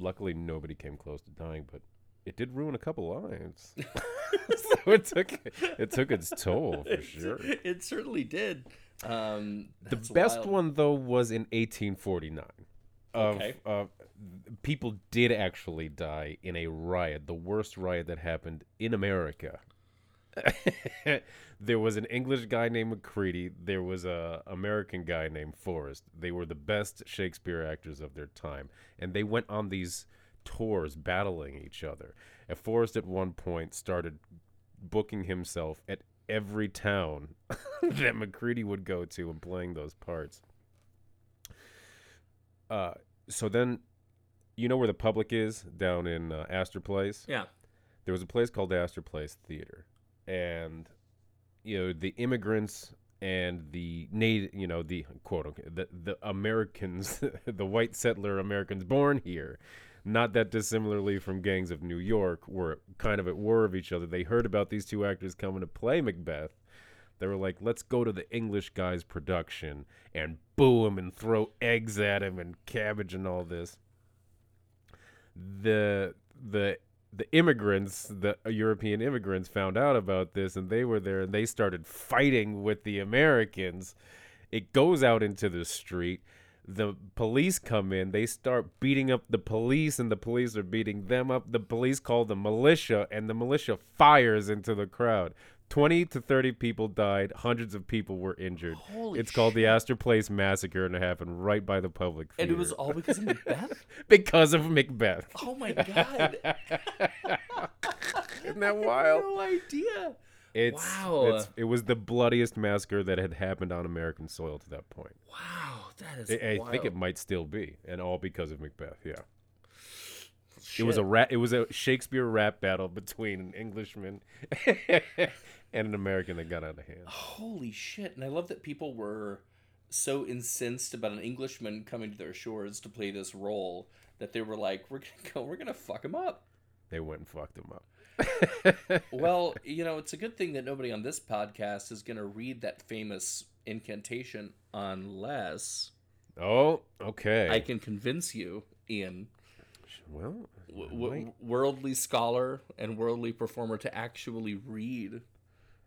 luckily nobody came close to dying, but it did ruin a couple lives. so it took it took its toll for sure. it certainly did um The best wild. one though was in 1849. Of, Okay. of people did actually die in a riot, the worst riot that happened in America. there was an English guy named Macready. There was a American guy named Forrest. They were the best Shakespeare actors of their time, and they went on these tours battling each other. And Forrest at one point started booking himself at every town that Macready would go to and playing those parts. Uh, so then, you know where the public is down in uh, Astor Place yeah there was a place called Astor Place Theater, and you know the immigrants and the native, you know the quote unquote the the Americans, the white settler Americans born here, not that dissimilarly from gangs of New York, were kind of at war of each other. They heard about these two actors coming to play Macbeth. They were like, let's go to the English guy's production and boo him and throw eggs at him and cabbage and all this. The the the immigrants, the European immigrants, found out about this and they were there and they started fighting with the Americans. It goes out into the street. The police come in. They start beating up the police, and the police are beating them up. The police call the militia, and the militia fires into the crowd. 20 to 30 people died. Hundreds of people were injured. Holy it's called the. Astor Place Massacre, and it happened right by the public and it was all because of macbeth because of Macbeth. oh my god Isn't that wild? no idea It's, Wow. it's it was the bloodiest massacre that had happened on American soil to that point. wow that is I, I think it might still be, and all because of Macbeth. Yeah, Shit. it was a rap. It was a Shakespeare rap battle between an Englishman and an American that got out of hand. Holy shit. And I love that people were so incensed about an Englishman coming to their shores to play this role that they were like, we're to go, we're to fuck him up. They went and fucked him up. Well, you know, it's a good thing that nobody on this podcast is going to read that famous incantation unless Oh, okay. I can convince you, Ian, well, w- I w- might- worldly scholar and worldly performer, to actually read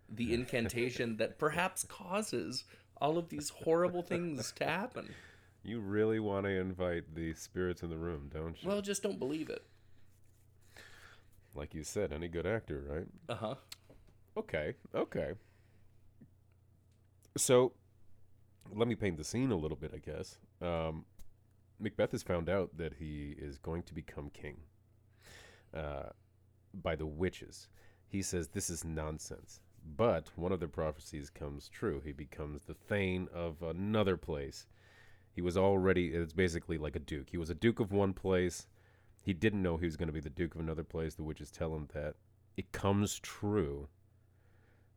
the incantation that perhaps causes all of these horrible things to happen. you really want to invite the spirits in the room, don't you? Well, just don't believe it. like you said, any good actor, right? Uh huh. Okay, okay. So, let me paint the scene a little bit, I guess. Um, Macbeth has found out that he is going to become king uh, by the witches. He says this is nonsense. But one of the prophecies comes true. He becomes the Thane of another place. He was already, it's basically like a duke. He was a duke of one place. He didn't know he was going to be the duke of another place. The witches tell him that. It comes true.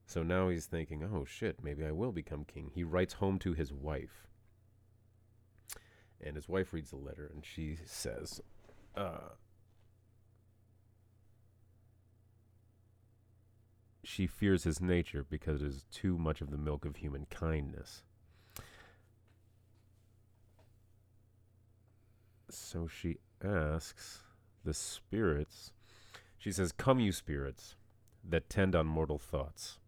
So now he's thinking, oh shit, maybe I will become king. He writes home to his wife. And his wife reads the letter and she says, uh, she fears his nature because it is too much of the milk of human kindness. So she asks the spirits, she says, Come, you spirits that tend on mortal thoughts,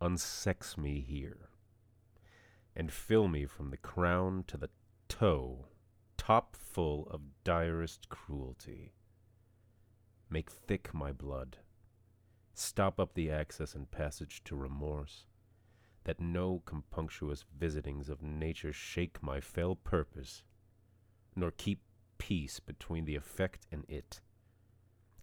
unsex me here, and fill me from the crown to the toe, top full of direst cruelty. Make thick my blood stop up the access and passage to remorse, that no compunctuous visitings of nature shake my fell purpose, nor keep peace between the effect and it.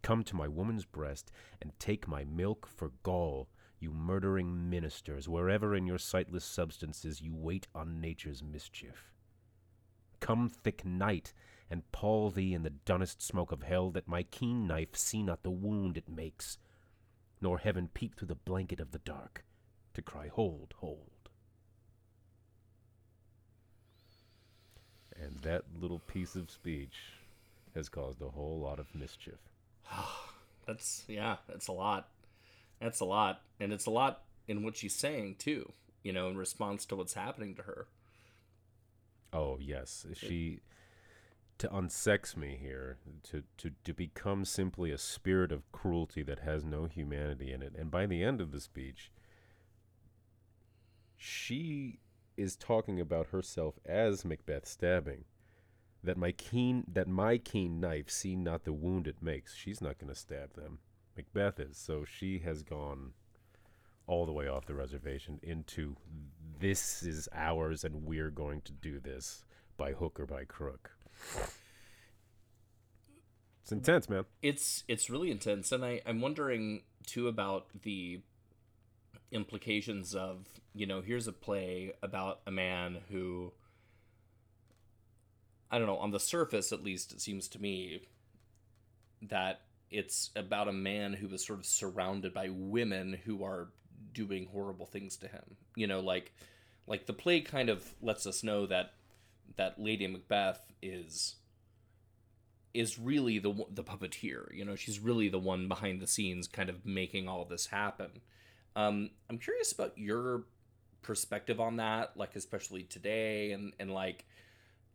Come to my woman's breast and take my milk for gall, you murdering ministers, wherever in your sightless substances you wait on nature's mischief. Come, thick night, and pall thee in the dunnest smoke of hell, that my keen knife see not the wound it makes, nor heaven peep through the blanket of the dark to cry, Hold, hold. And that little piece of speech has caused a whole lot of mischief. That's yeah, that's a lot. That's a lot, and it's a lot in what she's saying too. You know, in response to what's happening to her. Oh yes, she to unsex me here, to, to, to become simply a spirit of cruelty that has no humanity in it. And by the end of the speech, she is talking about herself as Macbeth stabbing. That my keen that my keen knife see not the wound it makes. She's not gonna stab them. Macbeth is. So she has gone all the way off the reservation into this is ours and we're going to do this by hook or by crook. It's intense, man. It's it's really intense, and I I'm wondering too about the implications of you know here's a play about a man who I don't know on the surface at least it seems to me that it's about a man who is sort of surrounded by women who are doing horrible things to him. You know, like like the play kind of lets us know that that Lady Macbeth is is really the the puppeteer. You know, she's really the one behind the scenes, kind of making all this happen. Um, I'm curious about your perspective on that, like especially today, and and like,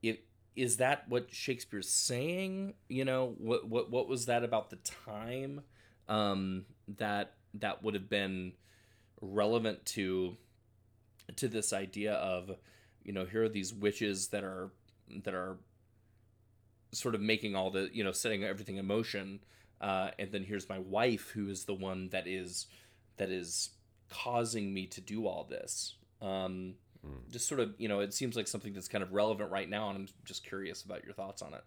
it is that what Shakespeare's saying? You know, what what what was that about the time um, that that would have been relevant to to this idea of you know here are these witches that are that are sort of making all the you know setting everything in motion uh, and then here's my wife who is the one that is that is causing me to do all this. Um, mm. just sort of you know it seems like something that's kind of relevant right now and i'm just curious about your thoughts on it.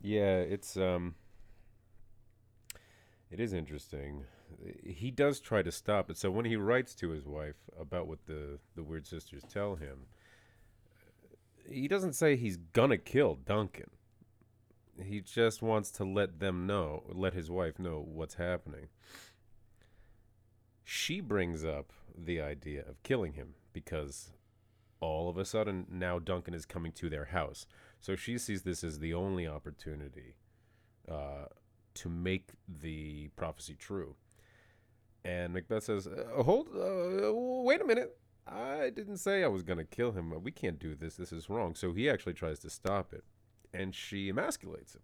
Yeah it's um it is interesting he does try to stop it so when he writes to his wife about what the the weird sisters tell him he doesn't say he's gonna kill Duncan. He just wants to let them know, let his wife know what's happening. She brings up the idea of killing him because all of a sudden now Duncan is coming to their house. So she sees this as the only opportunity uh, to make the prophecy true. And Macbeth says, uh, "Hold, uh, wait a minute. I didn't say I was going to kill him. We can't do this. This is wrong. So he actually tries to stop it. And she emasculates him.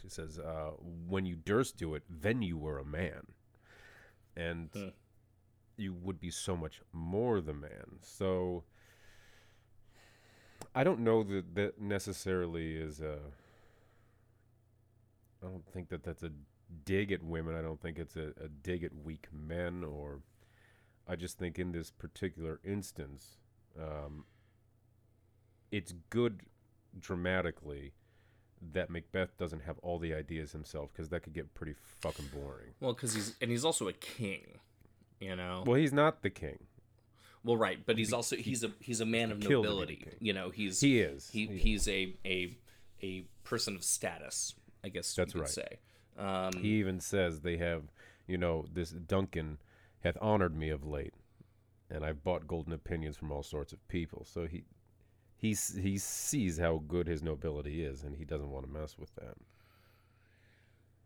She says, uh, When you durst do it, then you were a man. And hmm. you would be so much more the man. So I don't know that that necessarily is a. I don't think that that's a dig at women. I don't think it's a, a dig at weak men, or I just think in this particular instance, um, it's good dramatically that Macbeth doesn't have all the ideas himself because that could get pretty fucking boring. Well, because he's and he's also a king, you know. Well, he's not the king. Well, right, but he's also he's a he's a man of killed to be the nobility. You know, he's He is. he, He is. he's a a a person of status. I guess That's you could right. say. Um, He even says they have, you know, this Duncan hath honored me of late, and I've bought golden opinions from all sorts of people. So he, he, he sees how good his nobility is, and he doesn't want to mess with that.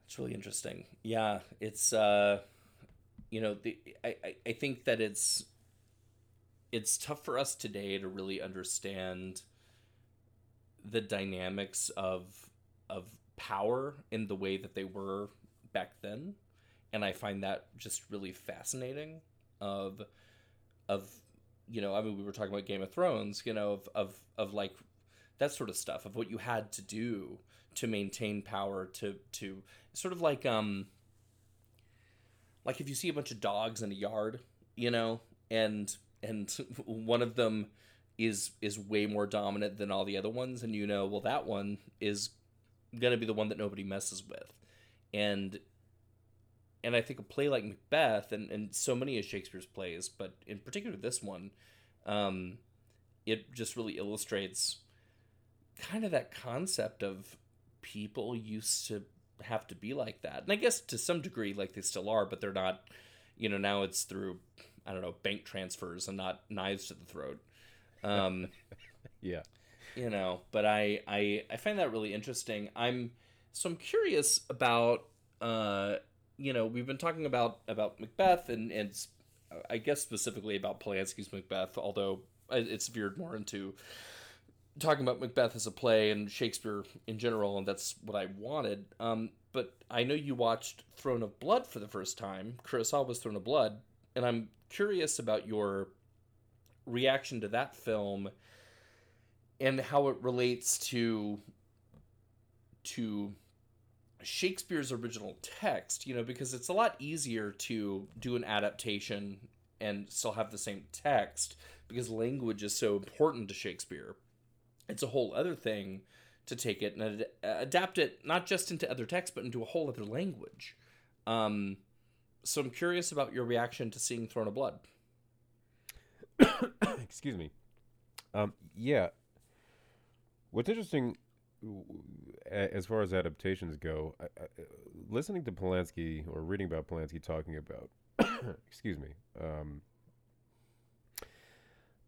It's really interesting. Yeah, it's uh, you know, the I, I I think that it's it's tough for us today to really understand the dynamics of of power in the way that they were back then, and I find that just really fascinating. Of of you know, I mean, we were talking about Game of Thrones, you know, of of of like that sort of stuff of what you had to do to maintain power to to sort of like um like if you see a bunch of dogs in a yard you know and and one of them is is way more dominant than all the other ones and you know well that one is gonna be the one that nobody messes with and and i think a play like macbeth and, and so many of shakespeare's plays but in particular this one um it just really illustrates kind of that concept of people used to have to be like that. And I guess to some degree, like they still are, but they're not, you know, now it's through, I don't know, bank transfers and not knives to the throat. Um, Yeah. You know, but I, I, I find that really interesting. I'm, so I'm curious about, uh, you know, we've been talking about, about Macbeth and, and I guess specifically about Polanski's Macbeth, although it's veered more into talking about Macbeth as a play and Shakespeare in general, and that's what I wanted. Um, but I know you watched Throne of Blood for the first time, Kurosawa's Throne of Blood, and I'm curious about your reaction to that film and how it relates to to Shakespeare's original text, you know, because it's a lot easier to do an adaptation and still have the same text because language is so important to Shakespeare. It's a whole other thing to take it and ad- adapt it not just into other texts but into a whole other language. Um, so I'm curious about your reaction to seeing Throne of Blood. Excuse me. Um, yeah. What's interesting, as far as adaptations go, listening to Polanski or reading about Polanski talking about, excuse me, um,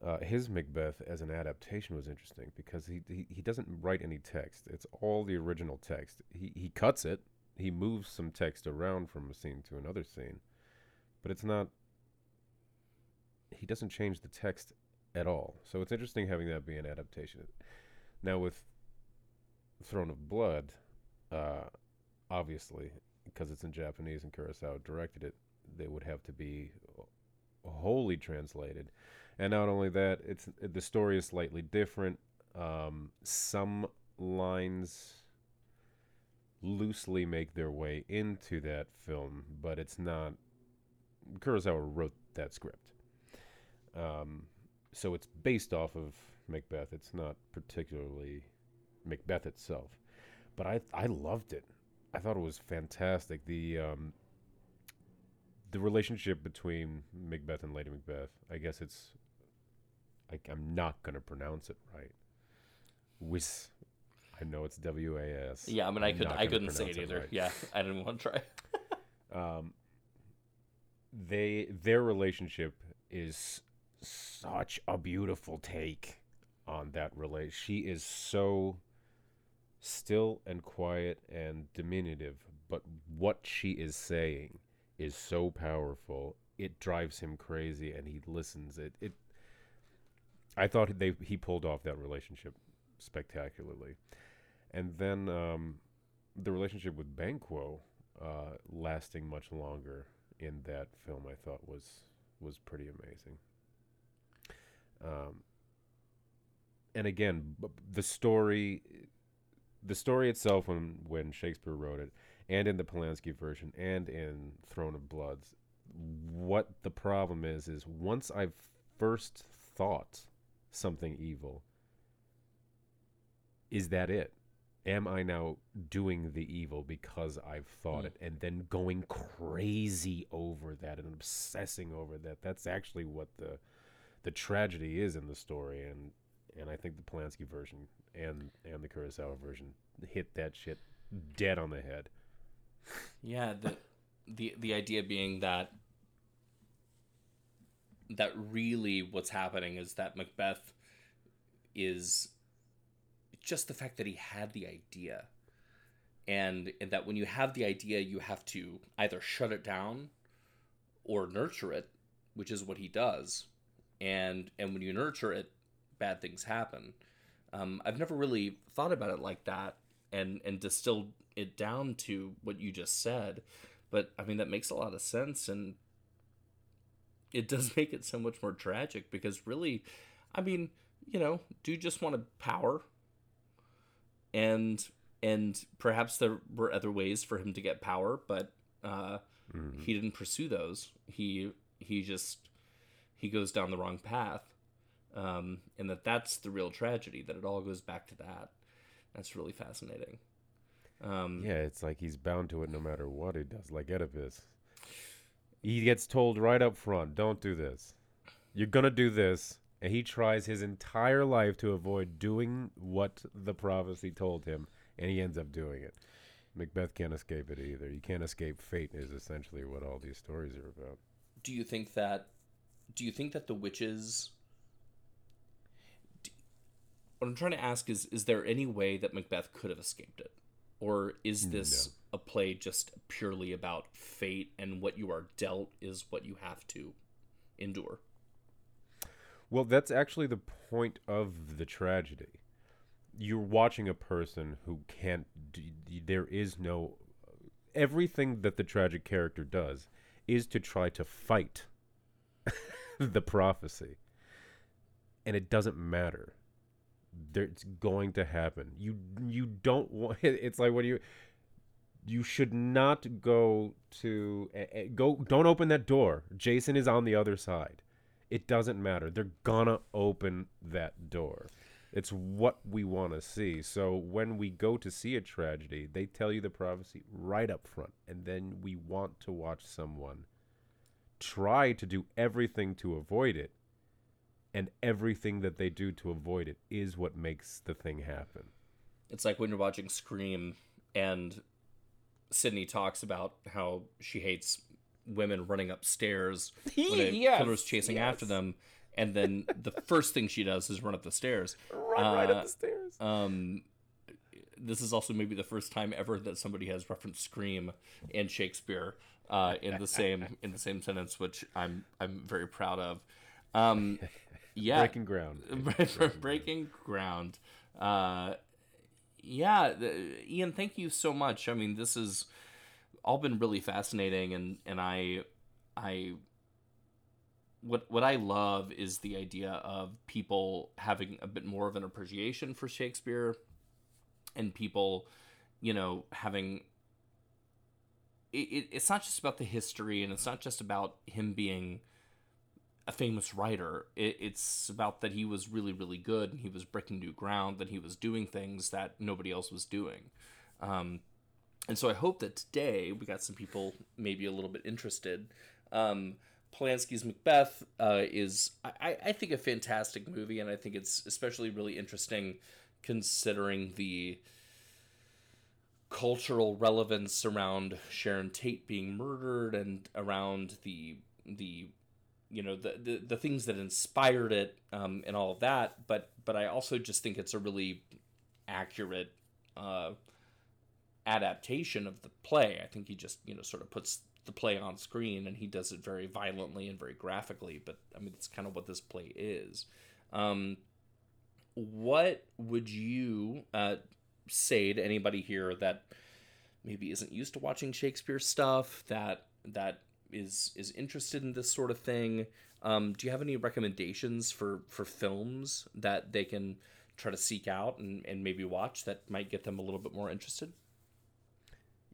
uh, his Macbeth as an adaptation was interesting because he, he he doesn't write any text. It's all the original text. He he cuts it. He moves some text around from a scene to another scene, but it's not. He doesn't change the text at all. So it's interesting having that be an adaptation. Now with Throne of Blood, uh, obviously because it's in Japanese and Kurosawa directed it, they would have to be wholly translated. And not only that, it's the story is slightly different. Um, some lines loosely make their way into that film, but it's not. Kurosawa wrote that script. Um, so it's based off of Macbeth. It's not particularly Macbeth itself, but I I loved it. I thought it was fantastic. The um, the relationship between Macbeth and Lady Macbeth. I guess it's. I, I'm not gonna pronounce it right. Wis. I know it's W A S. Yeah, I mean, I I'm could not I couldn't say it either. right. Yeah, I didn't want to try. um, they their relationship is such a beautiful take on that relate. She is so still and quiet and diminutive, but what she is saying is so powerful. It drives him crazy, and he listens. It it. I thought they he pulled off that relationship spectacularly, and then um, the relationship with Banquo uh, lasting much longer in that film, I thought was was pretty amazing. Um, and again, the story, the story itself, when when Shakespeare wrote it, and in the Polanski version and in Throne of Bloods. What the problem is is once I've first thought something evil, is that it? Am I now doing the evil because I've thought Mm. it and then going crazy over that and obsessing over that? That's actually what the the tragedy is in the story and and I think the Polanski version and and the Kurosawa version hit that shit dead on the head. Yeah, the the the idea being that that really what's happening is that Macbeth is just the fact that he had the idea. And, and that when you have the idea, you have to either shut it down or nurture it, which is what he does. And and when you nurture it, bad things happen. Um, I've never really thought about it like that and and distilled it down to what you just said but i mean that makes a lot of sense and it does make it so much more tragic because really i mean you know dude just wanted power and and perhaps there were other ways for him to get power but uh Mhm. he didn't pursue those he he just he goes down the wrong path um and that that's the real tragedy that it all goes back to that that's really fascinating um Yeah, it's like he's bound to it no matter what he does, like Oedipus. He gets told right up front, don't do this. You're going to do this. And he tries his entire life to avoid doing what the prophecy told him, and he ends up doing it. Macbeth can't escape it either. You can't escape fate, is essentially what all these stories are about. do you think that do you think that the witches d- what i'm trying to ask is is there any way that macbeth could have escaped it or is mm, this a play just purely about fate and what you are dealt is what you have to endure Well, that's actually the point of the tragedy. You're watching a person who can't. There is no. Everything that the tragic character does is to try to fight the prophecy. And it doesn't matter. It's going to happen. You you don't want. It's like when you. You should not go to go. Don't open that door. Jason is on the other side. It doesn't matter. They're gonna open that door. It's what we want to see. So when we go to see a tragedy, they tell you the prophecy right up front, and then we want to watch someone try to do everything to avoid it, and everything that they do to avoid it is what makes the thing happen. it's like when you're watching scream and Sidney talks about how she hates women running upstairs when a Yes, killer's chasing after them and then the first thing she does is run up the stairs Run right Uh, up the stairs. Um, this is also maybe the first time ever that somebody has referenced Scream and Shakespeare uh, in the same in the same sentence, which I'm I'm very proud of. Um, yeah, Breaking ground. breaking ground. Uh, yeah, the, Ian, thank you so much. I mean, this has all been really fascinating, and and I I what what I love is the idea of people having a bit more of an appreciation for Shakespeare and people, you know, having it, it, it's not just about the history and it's not just about him being a famous writer. It, it's about that he was really, really good and he was breaking new ground, that he was doing things that nobody else was doing. Um, and so I hope that today we got some people maybe a little bit interested. Um, Polanski's Macbeth uh, is, I, I think, a fantastic movie, and I think it's especially really interesting considering the cultural relevance around Sharon Tate being murdered and around the the you know the the, the things that inspired it um, and all of that. But but I also just think it's a really accurate uh, adaptation of the play. I think he just you know sort of puts the play on screen and he does it very violently and very graphically. But I mean that's kind of what this play is. Um, what would you uh, say to anybody here that maybe isn't used to watching Shakespeare stuff that that is is interested in this sort of thing? Um, do you have any recommendations for for films that they can try to seek out and, and maybe watch that might get them a little bit more interested?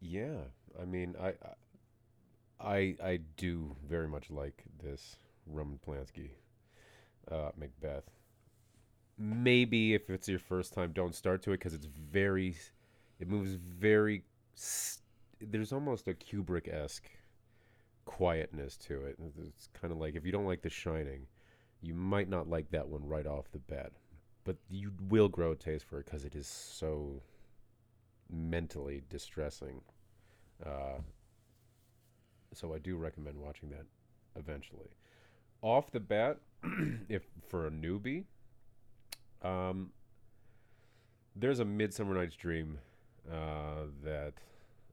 Yeah, I mean, I, I, I do very much like this Roman Polanski, uh, Macbeth. Maybe if it's your first time, don't start to it because it's very, it moves very. s there's almost a Kubrick esque quietness to it. It's kind of like if you don't like The Shining, you might not like that one right off the bat, but you will grow a taste for it because it is so mentally distressing. Uh, so I do recommend watching that eventually. Off the bat, if for a newbie, um, there's a Midsummer Night's Dream uh, that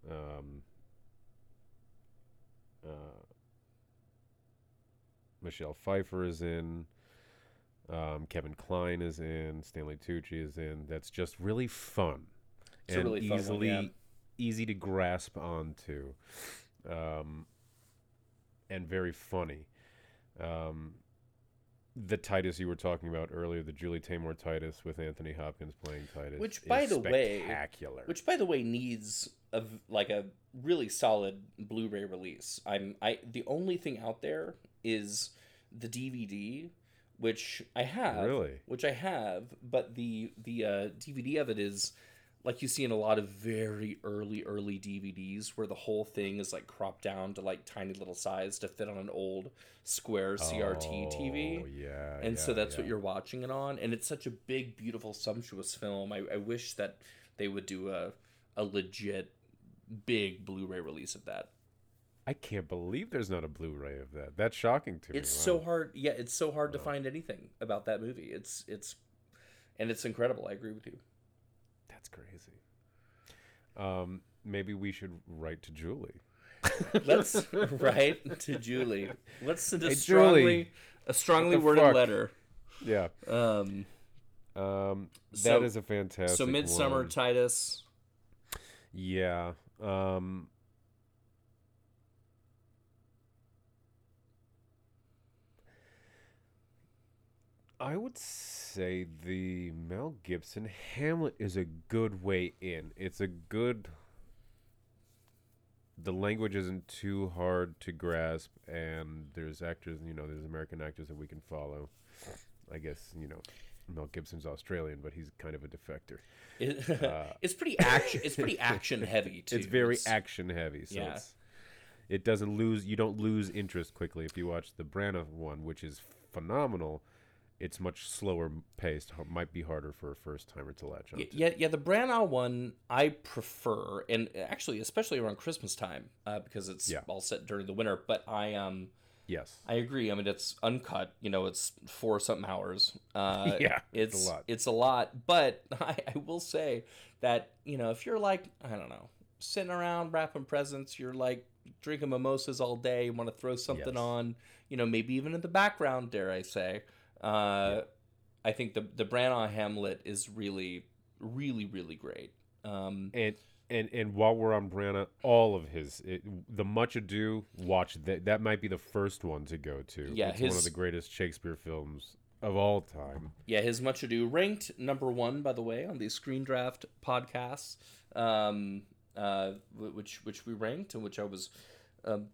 um, uh, Michelle Pfeiffer is in. Um, Kevin Kline is in. Stanley Tucci is in. That's just really fun It's and really fun one, easily yeah. easy to grasp onto, um, and very funny. Um, the Titus you were talking about earlier, the Julie Taymor Titus with Anthony Hopkins playing Titus, Which, is by the way- spectacular. which by the way needs v- like a really solid Blu-ray release. I'm I the only thing out there is the DVD, which I have, Really? which I have, but the the uh, DVD of it is like you see in a lot of very early early DVDs where the whole thing is like cropped down to like tiny little size to fit on an old square CRT TV Oh, yeah, and so yeah, that's what you're watching it on and it's such a big beautiful sumptuous film i, I wish that they would do a, a legit big blu-ray release of that I can't believe there's not a Blu-ray of that. That's shocking to me. it's Wow. so hard yeah it's so hard to find anything about that movie it's it's and it's incredible i agree with you That's crazy. Um, maybe we should write to Julie. let's write to julie let's send a Hey, strongly Julie, a strongly worded fuck? letter Yeah. um Um, that So- is a fantastic. so midsummer one. titus Yeah. Um I would say the Mel Gibson Hamlet is a good way in. It's a good the language isn't too hard to grasp and there's actors, you know, there's American actors that we can follow. I guess, you know, Mel Gibson's Australian, but he's kind of a defector. it, Uh, it's pretty action it's pretty action heavy too It's very action heavy, so Yeah. it's, it doesn't lose. You don't lose interest quickly if you watch the Branagh one, which is phenomenal. It's much slower paced. Might be harder for a first timer to latch on. Y- Yeah, yeah, the Branagh one I prefer, and actually, especially around Christmas time, uh, because it's Yeah. all set during the winter. But I um Yes. I agree. I mean, it's uncut. You know, it's four something hours. Uh, Yeah, it's it's a lot. It's a lot. But I, I will say that you know, if you're like I don't know, sitting around wrapping presents, you're like drinking mimosas all day, you want to throw something Yes. on. You know, maybe even in the background, dare I say. Uh, I think the the Branagh Hamlet is really, really, really great. Um, And and and while we're on Branagh, all of his it, the Much Ado. Watch that. That might be the first one to go to. Yeah, it's one of the greatest Shakespeare films of all time. Yeah, his Much Ado ranked number one, by the way, on the Screen Draft podcasts, um, uh, which which we ranked and which I was, um,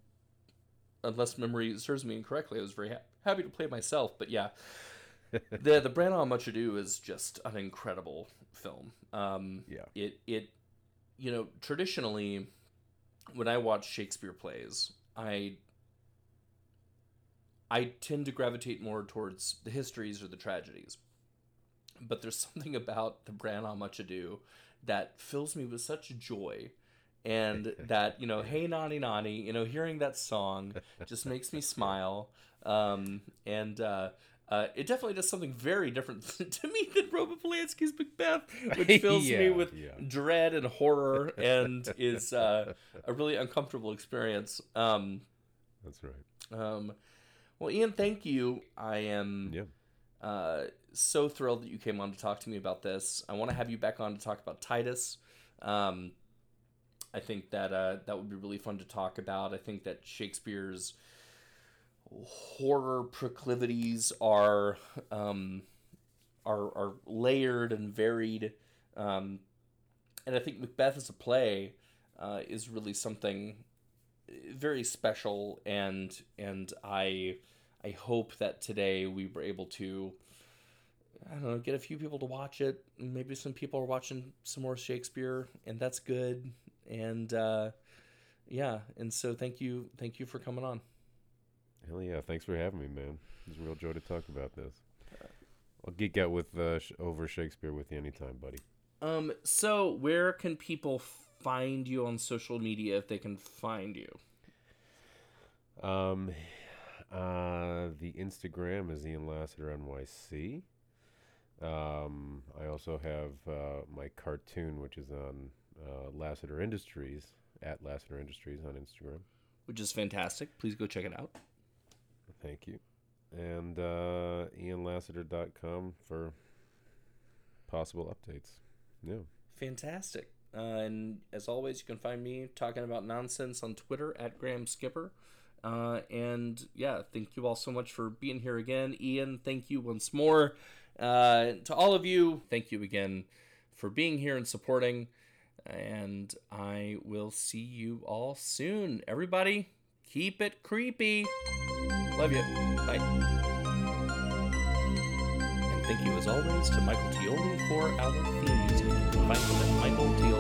unless memory serves me incorrectly, I was very ha- happy to play myself. But yeah, the the Branagh Much Ado is just an incredible film. Um, Yeah. it it, you know, traditionally, when I watch Shakespeare plays, I I tend to gravitate more towards the histories or the tragedies. But there's something about the Branagh Much Ado that fills me with such joy. And that, you know, hey nonny nonny, you know, hearing that song just makes me smile. Um, and uh, uh, it definitely does something very different to me than Roman Polanski's Macbeth, which fills me with yeah. dread and horror and is uh, a really uncomfortable experience. Um, That's right. um, well, Ian, thank you. I am Yeah. uh, so thrilled that you came on to talk to me about this. I want to have you back on to talk about Titus. Um, I think that uh, that would be really fun to talk about. I think that Shakespeare's horror proclivities are um, are are layered and varied, um, and I think Macbeth as a play uh, is really something very special, and and I I hope that today we were able to. I don't know, get a few people to watch it. Maybe some people are watching some more Shakespeare, and that's good. And uh, yeah, and so thank you, thank you for coming on. Hell yeah! Thanks for having me, man. It's a real joy to talk about this. I'll geek out with uh, sh- over Shakespeare with you anytime, buddy. Um, so where can people find you on social media if they can find you? Um, uh, the Instagram is Ian Lassiter NYC. Um, I also have uh, my cartoon, which is on uh, Lassiter Industries at Lassiter Industries on Instagram. Which is fantastic. Please go check it out. Thank you. And uh, IanLassiter.com for possible updates. Yeah. Fantastic. Uh, and as always, you can find me talking about nonsense on Twitter at Graham Skipper. Uh, and yeah, thank you all so much for being here again. Ian, thank you once more. Uh, to all of you, thank you again for being here and supporting. And I will see you all soon. Everybody, keep it creepy. Love you. Bye. And thank you, as always, to Michael Tioli for our theme music. Bye.